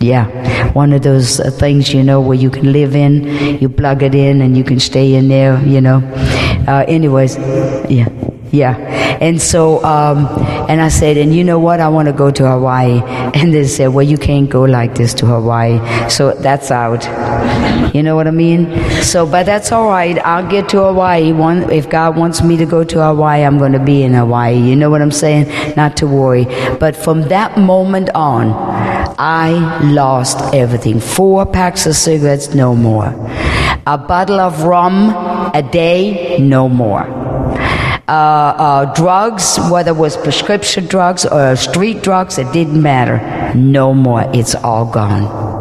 Yeah, one of those uh, things, you know, where you can live in, you plug it in and you can stay in there, you know. Uh, anyways, yeah, yeah. And so, um, and I said, and you know what, I want to go to Hawaii. [LAUGHS] And they said, well, you can't go like this to Hawaii. So that's out. You know what I mean? So, but that's all right. I'll get to Hawaii. One, if God wants me to go to Hawaii, I'm going to be in Hawaii. You know what I'm saying? Not to worry. But from that moment on, I lost everything. Four packs of cigarettes, no more. A bottle of rum a day, no more. Uh, uh, drugs, whether it was prescription drugs or street drugs, it didn't matter. No more. It's all gone.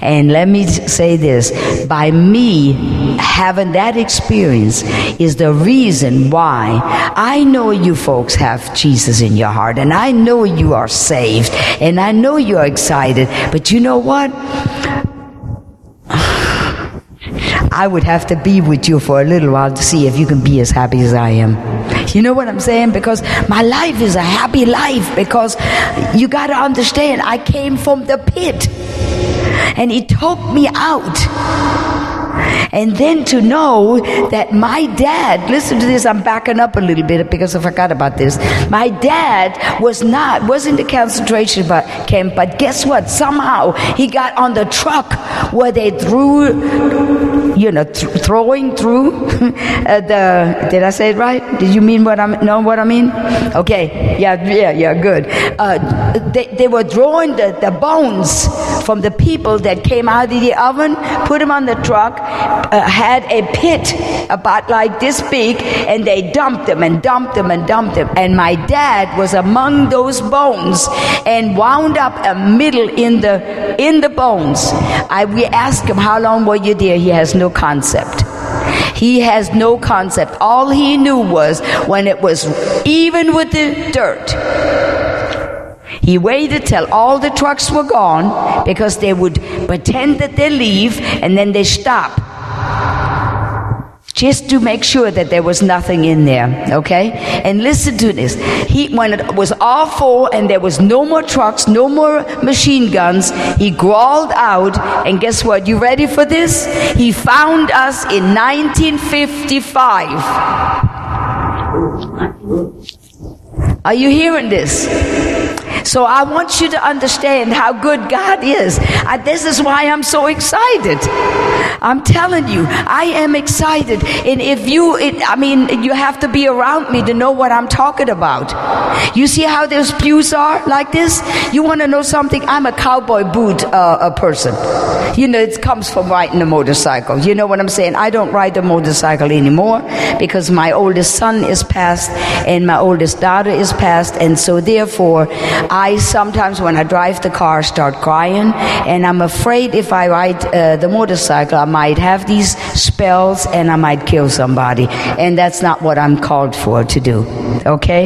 And let me say this by me having that experience is the reason why I know you folks have Jesus in your heart, and I know you are saved, and I know you're excited. But you know what? I would have to be with you for a little while to see if you can be as happy as I am. You know what I'm saying? Because my life is a happy life because you got to understand I came from the pit and he took me out. And then to know that my dad, listen to this, I'm backing up a little bit because I forgot about this. My dad was not, was in the concentration camp, but guess what? Somehow he got on the truck where they threw, you know, th- throwing through [LAUGHS] uh, the, did I say it right? Did you mean what I know what I mean? Okay, yeah, yeah, yeah, good. Uh, they, they were drawing the, the bones from the people that came out of the oven, put them on the truck, uh, had a pit about like this big, and they dumped them and dumped them and dumped them. And my dad was among those bones and wound up a middle in the in the bones. I we asked him how long were you there. He has no concept. He has no concept. All he knew was when it was even with the dirt. He waited till all the trucks were gone because they would pretend that they leave and then they stop. Just to make sure that there was nothing in there okay? And listen to this. He when it was all full and there was no more trucks no more machine guns he crawled out. And guess what? You ready for this? He found us in 1955 are you hearing this so I want you to understand how good God is. I, this is why I'm so excited. I'm telling you, I am excited. And if you, it, I mean, you have to be around me to know what I'm talking about. You see how those pews are like this? You want to know something? I'm a cowboy boot uh, a person. You know, it comes from riding a motorcycle. You know what I'm saying? I don't ride a motorcycle anymore because my oldest son is passed and my oldest daughter is passed, and so therefore, I sometimes, when I drive the car, start crying, and I'm afraid if I ride uh, the motorcycle, I might have these spells and I might kill somebody. And that's not what I'm called for to do. Okay?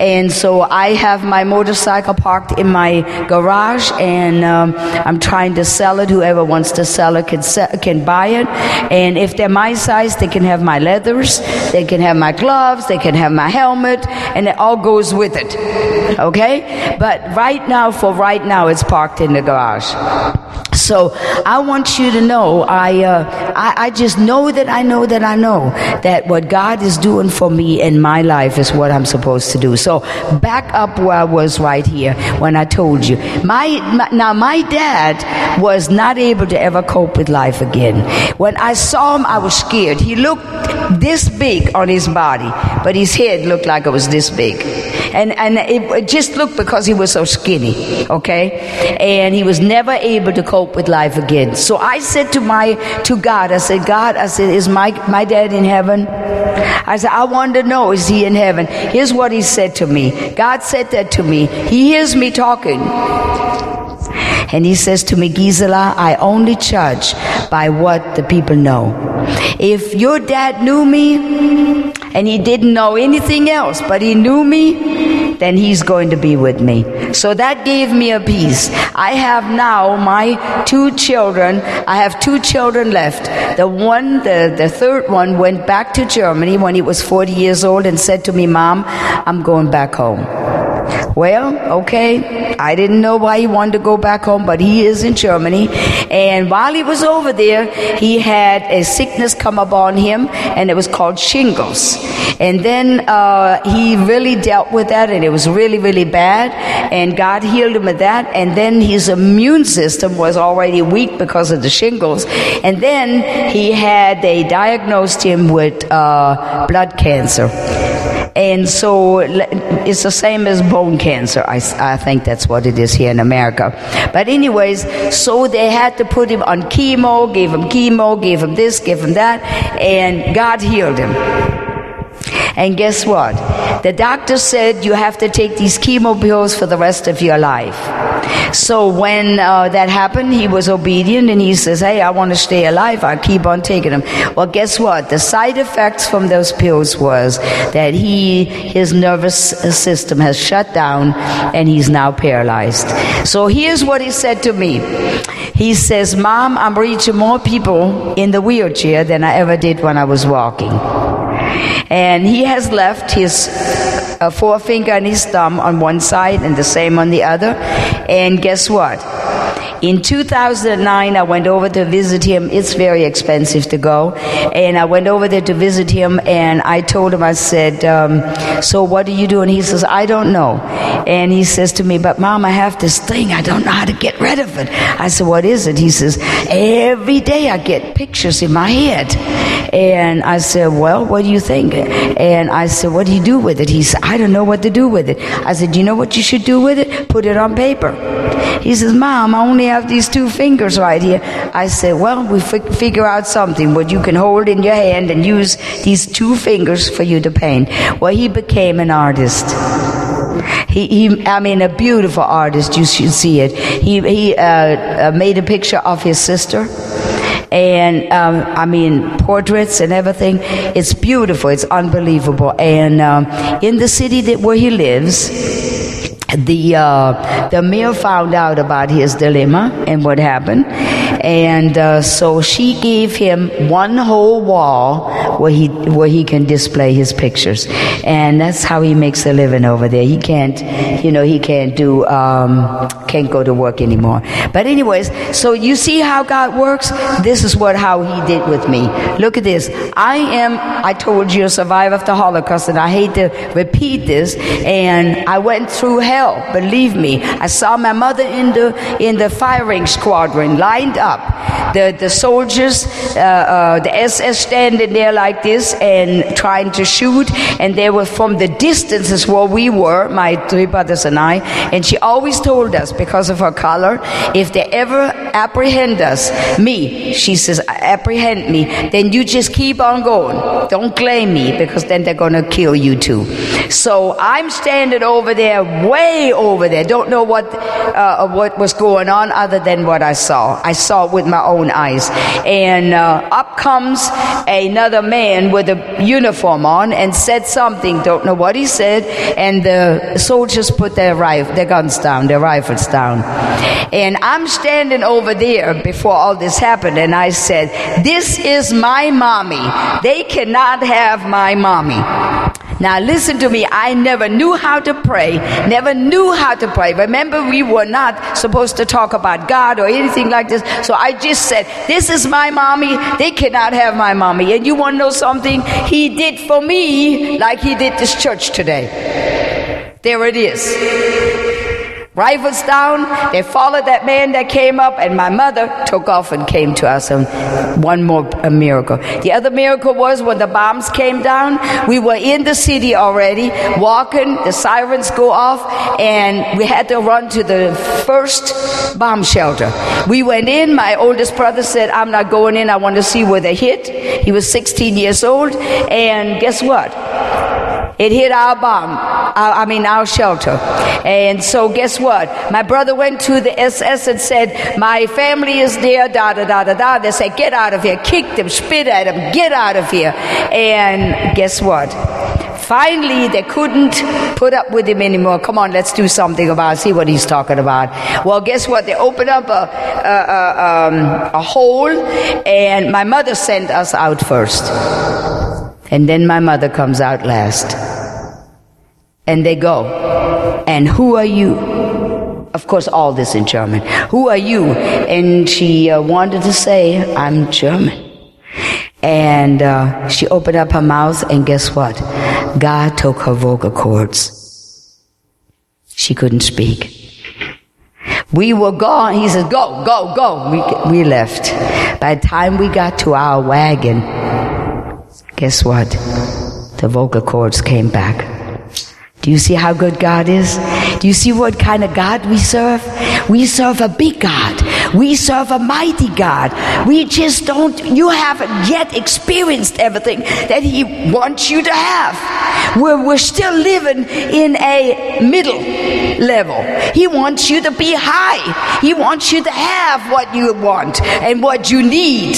And so I have my motorcycle parked in my garage, and um, I'm trying to sell it. Whoever wants to sell it can, sell, can buy it. And if they're my size, they can have my leathers, they can have my gloves, they can have my helmet, and it all goes with it. Okay? But but right now, for right now, it's parked in the garage. So I want you to know, I, uh, I, I, just know that I know that I know that what God is doing for me in my life is what I'm supposed to do. So back up where I was right here when I told you. My, my now my dad was not able to ever cope with life again. When I saw him, I was scared. He looked this big on his body, but his head looked like it was this big. And, and it, just looked because he was so skinny, okay? And he was never able to cope with life again. So I said to my, to God, I said, God, I said, is my, my dad in heaven? I said, I want to know, is he in heaven? Here's what he said to me. God said that to me. He hears me talking. And he says to me, Gisela, I only judge by what the people know. If your dad knew me and he didn't know anything else, but he knew me, then he's going to be with me. So that gave me a peace. I have now my two children. I have two children left. The one, the, the third one went back to Germany when he was 40 years old and said to me, Mom, I'm going back home. Well, okay. I didn't know why he wanted to go back home, but he is in Germany. And while he was over there, he had a sickness come upon him, and it was called shingles. And then uh, he really dealt with that, and it was really, really bad. And God healed him of that. And then his immune system was already weak because of the shingles. And then he had, they diagnosed him with uh, blood cancer. And so it's the same as bone cancer. I, I think that's what it is here in America. But anyways, so they had to put him on chemo, gave him chemo, gave him this, gave him that, and God healed him. And guess what? The doctor said you have to take these chemo pills for the rest of your life. So when uh, that happened, he was obedient and he says, Hey, I want to stay alive. I keep on taking them. Well, guess what? The side effects from those pills was that he, his nervous system has shut down and he's now paralyzed. So here's what he said to me. He says, Mom, I'm reaching more people in the wheelchair than I ever did when I was walking. And he has left his uh, forefinger and his thumb on one side and the same on the other. And guess what? In 2009, I went over to visit him. It's very expensive to go. And I went over there to visit him, and I told him, I said, um, So what are you doing? He says, I don't know. And he says to me, But mom, I have this thing. I don't know how to get rid of it. I said, What is it? He says, Every day I get pictures in my head. And I said, Well, what do you think? And I said, What do you do with it? He said, I don't know what to do with it. I said, You know what you should do with it? Put it on paper. He says, Mom, I only have these two fingers right here. I said, Well, we f- figure out something what you can hold in your hand and use these two fingers for you to paint. Well, he became an artist. He, he, I mean, a beautiful artist. You should see it. He, he uh, uh, made a picture of his sister and um, I mean portraits and everything. It's beautiful. It's unbelievable. And um, in the city that where he lives, the uh, the mayor found out about his dilemma and what happened, and uh, so she gave him one whole wall where he where he can display his pictures, and that's how he makes a living over there. He can't, you know, he can't do um, can't go to work anymore. But anyways, so you see how God works. This is what how He did with me. Look at this. I am. I told you a survivor of the Holocaust, and I hate to repeat this. And I went through hell. Believe me, I saw my mother in the in the firing squadron lined up. The the soldiers, uh, uh, the SS standing there like this and trying to shoot, and they were from the distances where we were, my three brothers and I. And she always told us because of her color, if they ever apprehend us, me, she says, apprehend me, then you just keep on going. Don't claim me because then they're gonna kill you too. So I'm standing over there way way over there. Don't know what uh, what was going on other than what I saw. I saw it with my own eyes. And uh, up comes another man with a uniform on and said something. Don't know what he said. And the soldiers put their rifle, their guns down, their rifles down. And I'm standing over there before all this happened, and I said, "This is my mommy. They cannot have my mommy." Now listen to me. I never knew how to pray, never knew how to pray. Remember, we were not supposed to talk about God or anything like this. So I just said, This is my mommy. They cannot have my mommy. And you want to know something? He did for me like he did this church today. There it is. Rifles down, they followed that man that came up, and my mother took off and came to us. And one more miracle. The other miracle was when the bombs came down, we were in the city already, walking, the sirens go off, and we had to run to the first bomb shelter. We went in, my oldest brother said, I'm not going in, I want to see where they hit. He was 16 years old, and guess what? It hit our bomb, our, I mean our shelter. And so guess what? My brother went to the SS and said, my family is there, da da da da da. They said, get out of here. Kick them, spit at them, get out of here. And guess what? Finally, they couldn't put up with him anymore. Come on, let's do something about it. See what he's talking about. Well, guess what? They opened up a, a, a, um, a hole, and my mother sent us out first. And then my mother comes out last. And they go. And who are you? Of course, all this in German. Who are you? And she uh, wanted to say, I'm German. And uh, she opened up her mouth, and guess what? God took her vocal cords. She couldn't speak. We were gone. He said, Go, go, go. We, we left. By the time we got to our wagon, guess what? The vocal cords came back. Do you see how good God is? Do you see what kind of God we serve? We serve a big God. We serve a mighty God. We just don't, you haven't yet experienced everything that He wants you to have. We're, we're still living in a middle level. He wants you to be high. He wants you to have what you want and what you need,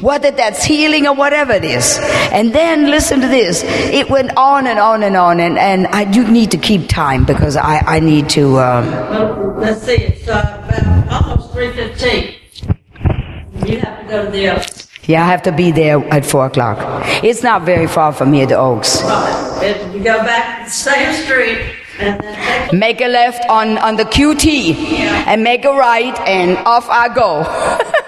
whether that's healing or whatever it is. And then listen to this. It went on and on and on, and, and I do need to keep time because I, I need to. Um, Well, let's see, it's uh, about almost three fifteen. You have to go to the Oaks. yeah, I have to be there at four o'clock. It's not very far from here, the Oaks. Right. You go back to the same street and then Make a left on, on the QT and make a right, and off I go. [LAUGHS]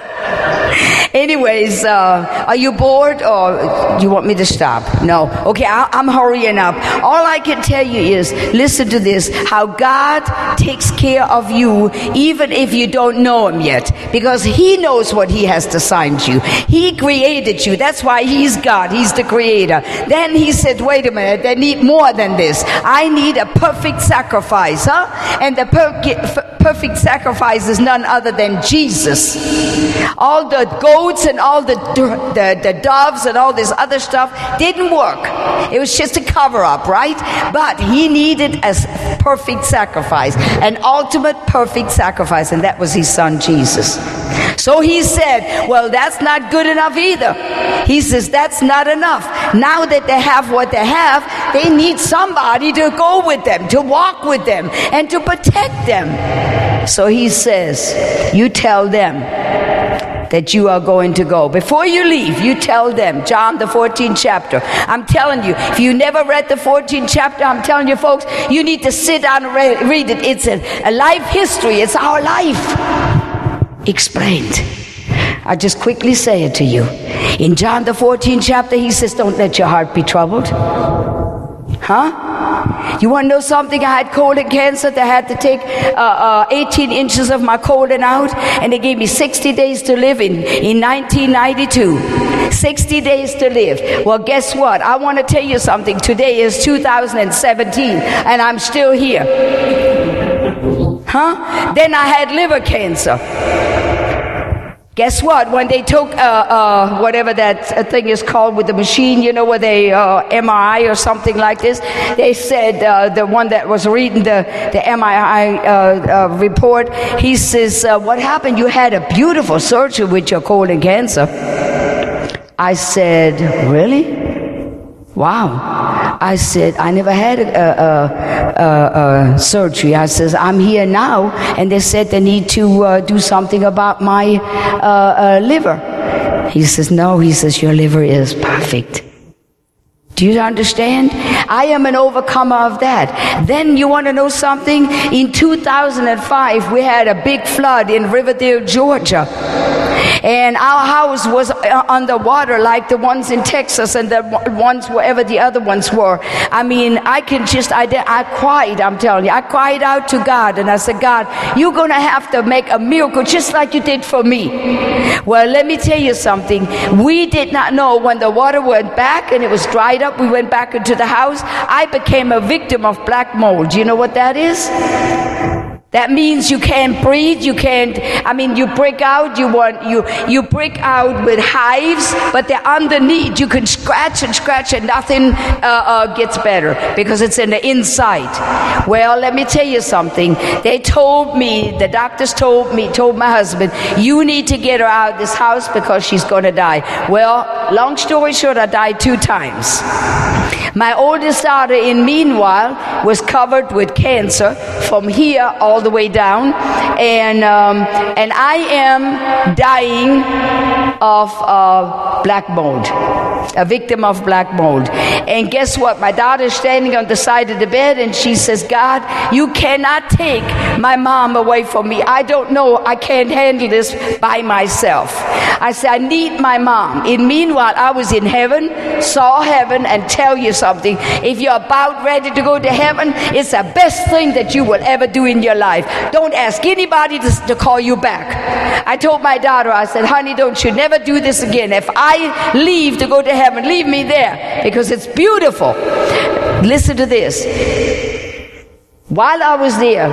Anyways, uh, are you bored or do you want me to stop? No. Okay, I, I'm hurrying up. All I can tell you is listen to this how God takes care of you even if you don't know Him yet because He knows what He has assigned you. He created you. That's why He's God. He's the creator. Then He said, wait a minute, they need more than this. I need a perfect sacrifice, huh? And the per- perfect sacrifice is none other than Jesus. All the goats and all the, the, the doves and all this other stuff didn't work. It was just a cover up, right? But he needed a perfect sacrifice, an ultimate perfect sacrifice, and that was his son Jesus. So he said, Well, that's not good enough either. He says, That's not enough. Now that they have what they have, they need somebody to go with them, to walk with them, and to protect them. So he says, You tell them that you are going to go. Before you leave, you tell them, John the 14th chapter. I'm telling you, if you never read the 14th chapter, I'm telling you folks, you need to sit down and re- read it. It's a, a life history, it's our life explained. I just quickly say it to you. In John the 14th chapter, he says, Don't let your heart be troubled. Huh? You want to know something? I had colon cancer. They had to take uh, uh, 18 inches of my colon out, and they gave me 60 days to live in, in 1992. 60 days to live. Well, guess what? I want to tell you something. Today is 2017, and I'm still here. Huh? Then I had liver cancer. Guess what? When they took uh, uh, whatever that thing is called with the machine, you know, where they uh, MRI or something like this, they said uh, the one that was reading the the MRI uh, uh, report, he says, "What happened? You had a beautiful surgery with your colon cancer." I said, "Really?" Wow. I said, I never had a, a, a, surgery. I says, I'm here now. And they said they need to uh, do something about my uh, uh, liver. He says, no. He says, your liver is perfect. Do you understand? I am an overcomer of that. Then you want to know something? In 2005, we had a big flood in Riverdale, Georgia. And our house was uh, underwater like the ones in Texas and the ones wherever the other ones were. I mean, I can just, I, I cried, I'm telling you. I cried out to God and I said, God, you're going to have to make a miracle just like you did for me. Well, let me tell you something. We did not know when the water went back and it was dried up, we went back into the house. I became a victim of black mold. You know what that is? That means you can't breathe, you can't, I mean, you break out, you want, you, you break out with hives, but they're underneath. You can scratch and scratch and nothing uh, uh, gets better because it's in the inside. Well, let me tell you something. They told me, the doctors told me, told my husband, you need to get her out of this house because she's going to die. Well, long story short, I died two times. My oldest daughter, in meanwhile, was covered with cancer from here all the way down, and um, and I am dying of uh, black mold, a victim of black mold. And guess what? My daughter's standing on the side of the bed, and she says, "God, you cannot take my mom away from me. I don't know. I can't handle this by myself." I said, "I need my mom." In meanwhile, I was in heaven, saw heaven, and tell you something. If you're about ready to go to heaven, it's the best thing that you will ever do in your life. Don't ask anybody to, to call you back. I told my daughter, I said, honey, don't you never do this again. If I leave to go to heaven, leave me there because it's beautiful. Listen to this. While I was there,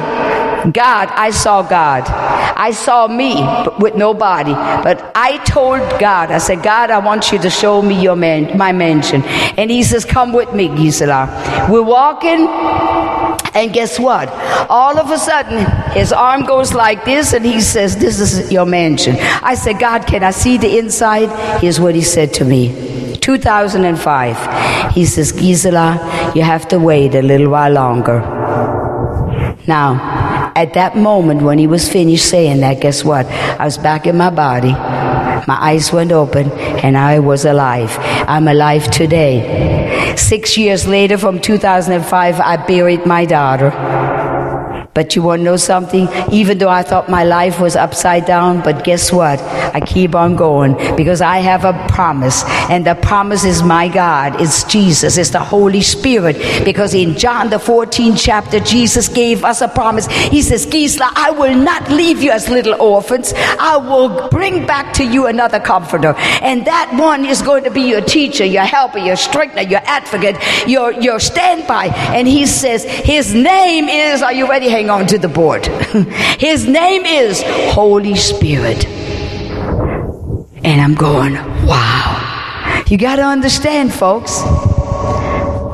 God, I saw God. I saw me with nobody. But I told God, I said, God, I want you to show me your man, my mansion. And he says, come with me, Gisela. We're walking. And guess what? All of a sudden, his arm goes like this, and he says, This is your mansion. I said, God, can I see the inside? Here's what he said to me 2005. He says, Gisela, you have to wait a little while longer. Now, at that moment when he was finished saying that, guess what? I was back in my body. My eyes went open and I was alive. I'm alive today. Six years later, from 2005, I buried my daughter. But you want to know something? Even though I thought my life was upside down, but guess what? I keep on going because I have a promise. And the promise is my God. It's Jesus. It's the Holy Spirit. Because in John the 14th chapter, Jesus gave us a promise. He says, Gisela, I will not leave you as little orphans. I will bring back to you another comforter. And that one is going to be your teacher, your helper, your strengthener, your advocate, your, your standby. And he says, his name is, are you ready? Hang on to the board. [LAUGHS] his name is Holy Spirit. And I'm going, wow. You got to understand, folks.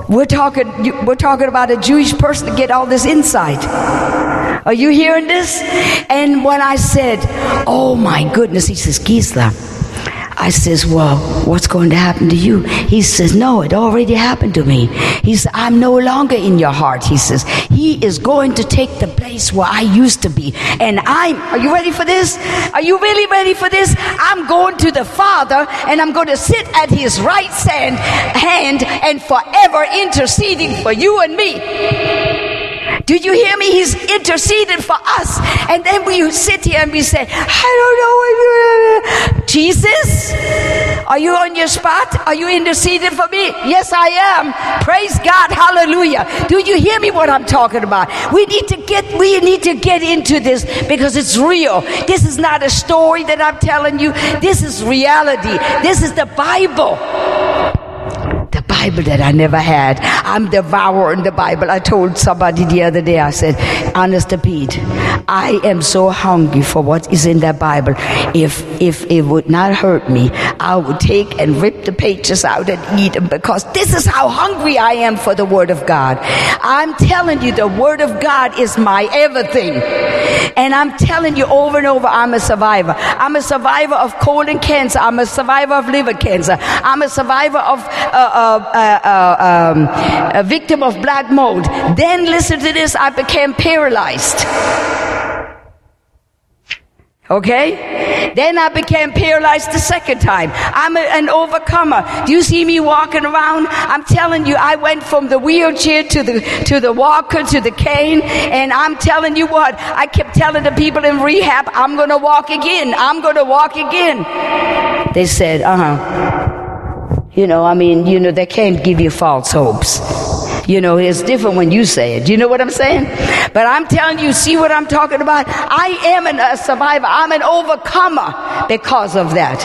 We're talking, we're talking about a Jewish person to get all this insight. Are you hearing this? And when I said, oh my goodness, he says, Gisela, I says, well, what's going to happen to you? He says, no, it already happened to me. He says, I'm no longer in your heart. He says, he is going to take the place where I used to be. And I'm, are you ready for this? Are you really ready for this? I'm going to the Father and I'm going to sit at his right hand, hand and forever interceding for you and me. Do you hear me? He's interceded for us. And then we sit here and we say, I don't know what you Jesus, are you on your spot? Are you interceding for me? Yes, I am. Praise God. Hallelujah. Do you hear me what I'm talking about? We need to get we need to get into this because it's real. This is not a story that I'm telling you. This is reality. This is the Bible. Bible that I never had. I'm devouring the Bible. I told somebody the other day, I said, honest to Pete, I am so hungry for what is in that Bible. If, if it would not hurt me, I would take and rip the pages out and eat them because this is how hungry I am for the Word of God. I'm telling you, the Word of God is my everything. And I'm telling you over and over, I'm a survivor. I'm a survivor of colon cancer. I'm a survivor of liver cancer. I'm a survivor of uh, uh, uh, um, a victim of black mold. Then listen to this, I became paralyzed. Okay? Then I became paralyzed the second time. I'm a, an overcomer. Do you see me walking around? I'm telling you, I went from the wheelchair to the, to the walker to the cane. And I'm telling you what, I kept telling the people in rehab, I'm gonna walk again. I'm gonna walk again. They said, uh huh. You know, I mean, you know, they can't give you false hopes. You know, it's different when you say it. You know what I'm saying? But I'm telling you, see what I'm talking about? I am an, a survivor. I'm an overcomer because of that.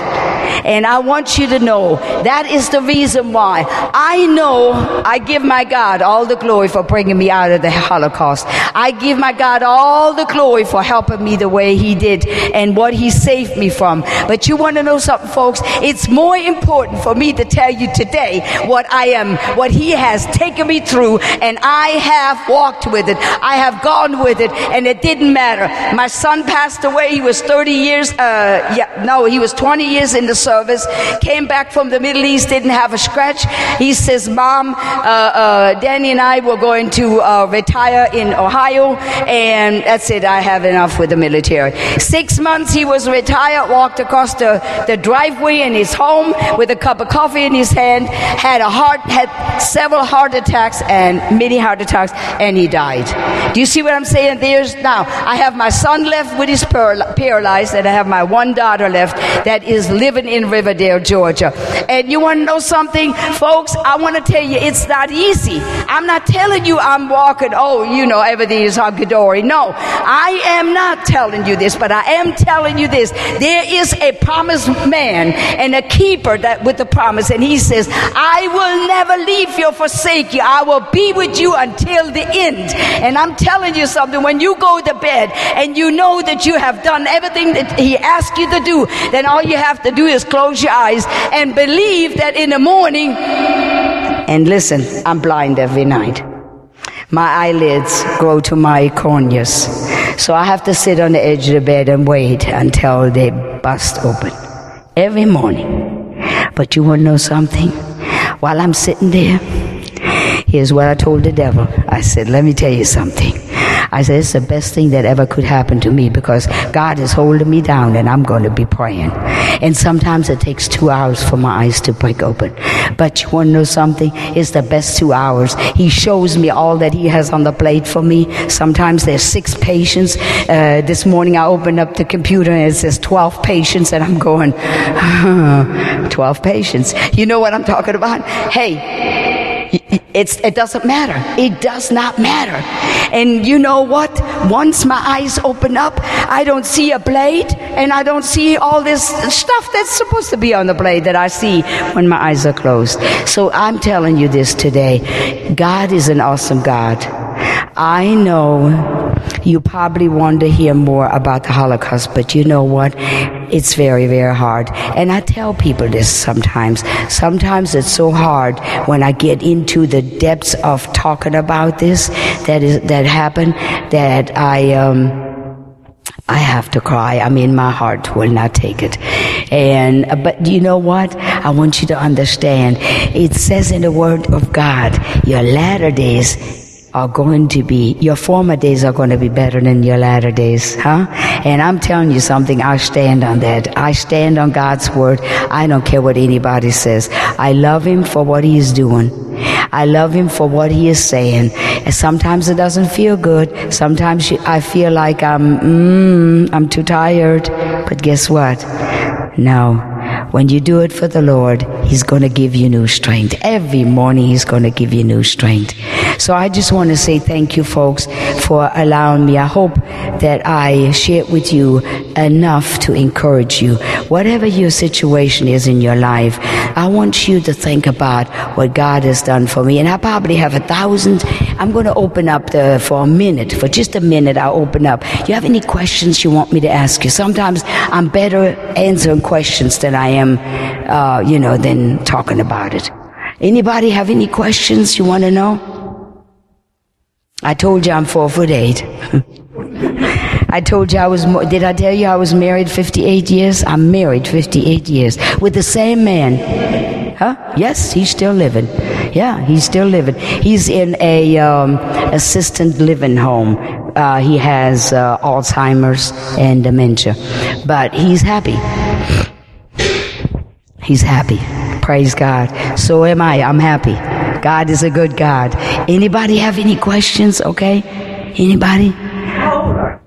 And I want you to know that is the reason why I know I give my God all the glory for bringing me out of the Holocaust. I give my God all the glory for helping me the way He did and what He saved me from. But you want to know something, folks? It's more important for me to tell you today what I am, what He has taken me through, and I have walked with it. I have gone with it, and it didn't matter. My son passed away. He was 30 years, uh, yeah, no, he was 20 years in the service. Came back from the Middle East, didn't have a scratch. He says, Mom, uh, uh, Danny and I were going to uh, retire in Ohio, and that's it. I have enough with the military. Six months he was retired, walked across the, the driveway in his home with a cup of coffee in his hand, had a heart, had several heart attacks and many heart attacks, and he died. Do you see what I'm saying? There's now, I have my son left with his paral- paralyzed, and I have my one daughter left that is living in Riverdale, Georgia. And you want to know something, folks? I want to tell you, it's not easy. I'm not telling you I'm walking, oh, you know, everything is hunky dory. No, I am not telling you this, but I am telling you this. There is a promised man and a keeper that with the promise, and he says, I will never leave you or forsake you. I will be with you until the end. And I'm telling you something, when you go to bed and you know that you have done everything that he asked you to do, then all you have to do is close your eyes and believe that in the morning, and listen, I'm blind every night. My eyelids grow to my corneas. So I have to sit on the edge of the bed and wait until they bust open. Every morning. But you want to know something? While I'm sitting there, here's what I told the devil. I said, let me tell you something. I said, it's the best thing that ever could happen to me because God is holding me down and I'm going to be praying. And sometimes it takes two hours for my eyes to break open. But you want to know something? It's the best two hours. He shows me all that He has on the plate for me. Sometimes there's six patients. Uh, this morning I opened up the computer and it says 12 patients and I'm going, 12 patients. You know what I'm talking about? Hey, it's, it doesn't matter. It does not matter. And you know what? Once my eyes open up, I don't see a blade and I don't see all this stuff that's supposed to be on the blade that I see when my eyes are closed. So I'm telling you this today. God is an awesome God. I know you probably want to hear more about the Holocaust, but you know what? It's very, very hard. And I tell people this sometimes. Sometimes it's so hard when I get into the depths of talking about this that is, that happened that I, um, I have to cry. I mean, my heart will not take it. And, but you know what? I want you to understand. It says in the Word of God, your latter days are going to be, your former days are going to be better than your latter days, huh? And I'm telling you something, I stand on that. I stand on God's word. I don't care what anybody says. I love Him for what He is doing. I love Him for what He is saying. And sometimes it doesn't feel good. Sometimes I feel like I'm, mm, I'm too tired. But guess what? No. When you do it for the Lord, He's going to give you new strength. Every morning, He's going to give you new strength. So I just want to say thank you, folks, for allowing me. I hope that I shared with you enough to encourage you. Whatever your situation is in your life, I want you to think about what God has done for me. And I probably have a thousand. I'm going to open up the, for a minute, for just a minute, I'll open up. You have any questions you want me to ask you? Sometimes I'm better answering questions than I am, uh, you know, than talking about it. Anybody have any questions you want to know? I told you I'm four foot eight. [LAUGHS] I told you I was, did I tell you I was married 58 years? I'm married 58 years with the same man. Huh? Yes, he's still living. Yeah, he's still living. He's in a um, assistant living home. uh, he has uh, Alzheimer's and dementia, but he's happy. He's happy. Praise God. So am I. I'm happy. God is a good God. Anybody have any questions? Okay. Anybody? How old are?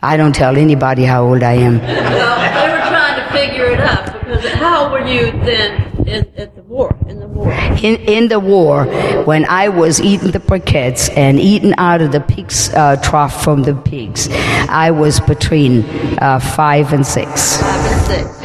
I don't tell anybody how old I am. Well, they were trying to figure it out because how old were you then in, at the war? In the war? In, in the war, when I was eating the briquettes and eating out of the pig's uh, trough from the pigs, I was between uh, five and six. Five and six.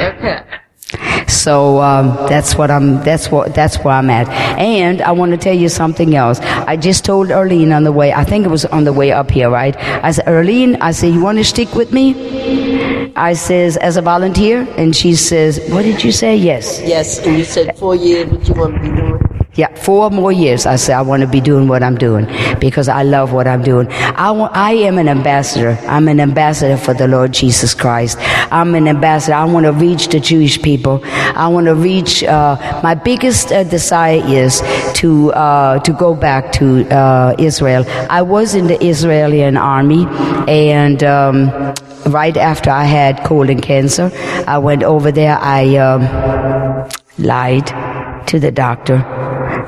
So um, that's what I'm. That's what. That's where I'm at. And I want to tell you something else. I just told Erlene on the way. I think it was on the way up here, right? I said, Erlene, I said, you want to stick with me? I says as a volunteer, and she says, what did you say? Yes. Yes, and you said four years, what you want to be doing? Yeah, four more years. I said I want to be doing what I'm doing because I love what I'm doing. I, I am an ambassador. I'm an ambassador for the Lord Jesus Christ. I'm an ambassador. I want to reach the Jewish people. I want to reach. Uh, my biggest uh, desire is to uh, to go back to uh, Israel. I was in the Israeli army, and. Um, Right after I had colon cancer, I went over there. I um, lied to the doctor.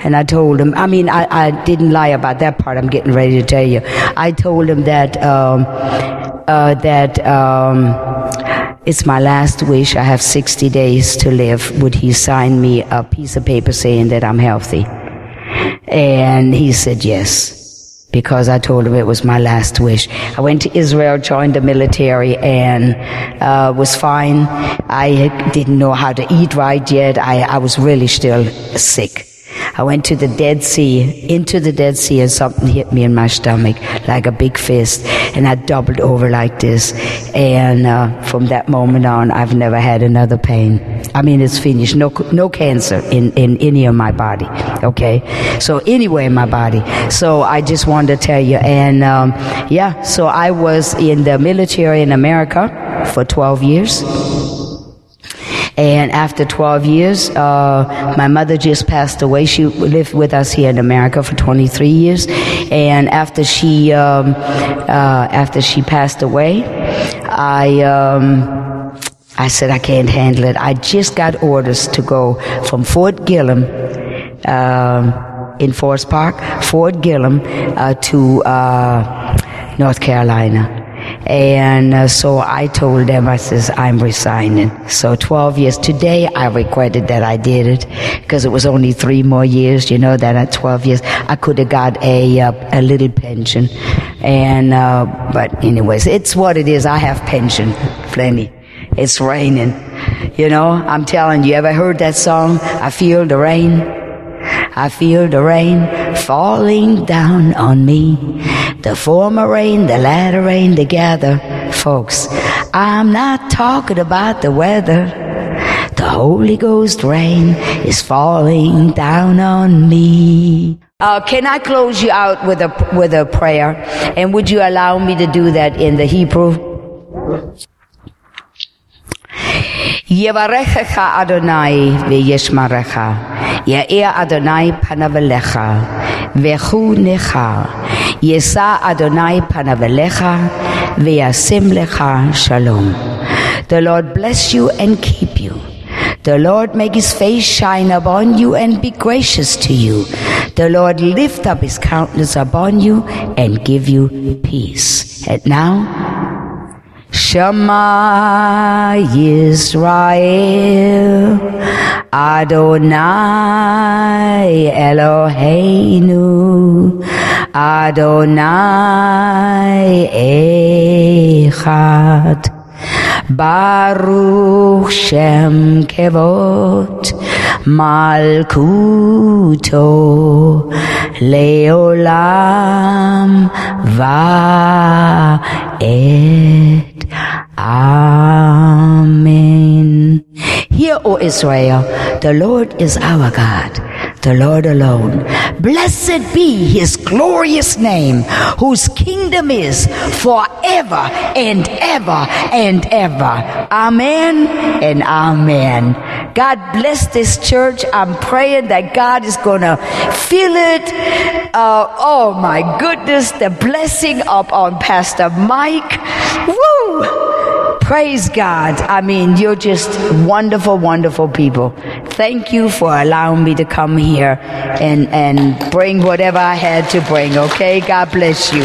And I told him, I mean, I, I didn't lie about that part I'm getting ready to tell you. I told him that, um, uh, that, um, it's my last wish. I have 60 days to live. Would he sign me a piece of paper saying that I'm healthy? And he said yes because I told him it was my last wish. I went to Israel, joined the military, and uh, was fine. I didn't know how to eat right yet. I, I was really still sick. I went to the Dead Sea, into the Dead Sea, and something hit me in my stomach like a big fist, and I doubled over like this. And uh, from that moment on, I've never had another pain. I mean, it's finished. No, no cancer in, in any of my body. Okay, so anywhere in my body. So I just wanted to tell you, and um, yeah, so I was in the military in America for 12 years. And after 12 years, uh, my mother just passed away. She lived with us here in America for 23 years. And after she, um, uh, after she passed away, I, um, I said, I can't handle it. I just got orders to go from Fort Gillem, um, in Forest Park, Fort Gillem, uh, to, uh, North Carolina. And uh, so I told them, I says, I'm resigning. So 12 years. Today I regretted that I did it because it was only three more years, you know, that at 12 years I could have got a, uh, a little pension. And, uh, but anyways, it's what it is. I have pension, plenty. It's raining. You know, I'm telling you, ever heard that song? I feel the rain. I feel the rain falling down on me. The former rain, the latter rain together. Folks, I'm not talking about the weather. The Holy Ghost rain is falling down on me. Uh, can I close you out with a with a prayer? And would you allow me to do that in the Hebrew? Yevarechecha Adonai v'yishmarecha. Adonai panavelecha. Yesa Adonai panavelecha v'yasim lecha shalom. The Lord bless you and keep you. The Lord make his face shine upon you and be gracious to you. The Lord lift up his countenance upon you and give you peace. And now, Shema Yisrael Adonai Eloheinu Adonai Echad Baruch Shem Kevot Malkuto Leolam Vaed Amen. Hear, O Israel, the Lord is our God. the Lord alone. Blessed be his glorious name, whose kingdom is forever and ever and ever. Amen and amen. God bless this church. I'm praying that God is going to fill it. Uh, oh my goodness, the blessing up on Pastor Mike. Woo! Praise God. I mean, you're just wonderful, wonderful people. Thank you for allowing me to come here and, and bring whatever I had to bring, okay? God bless you.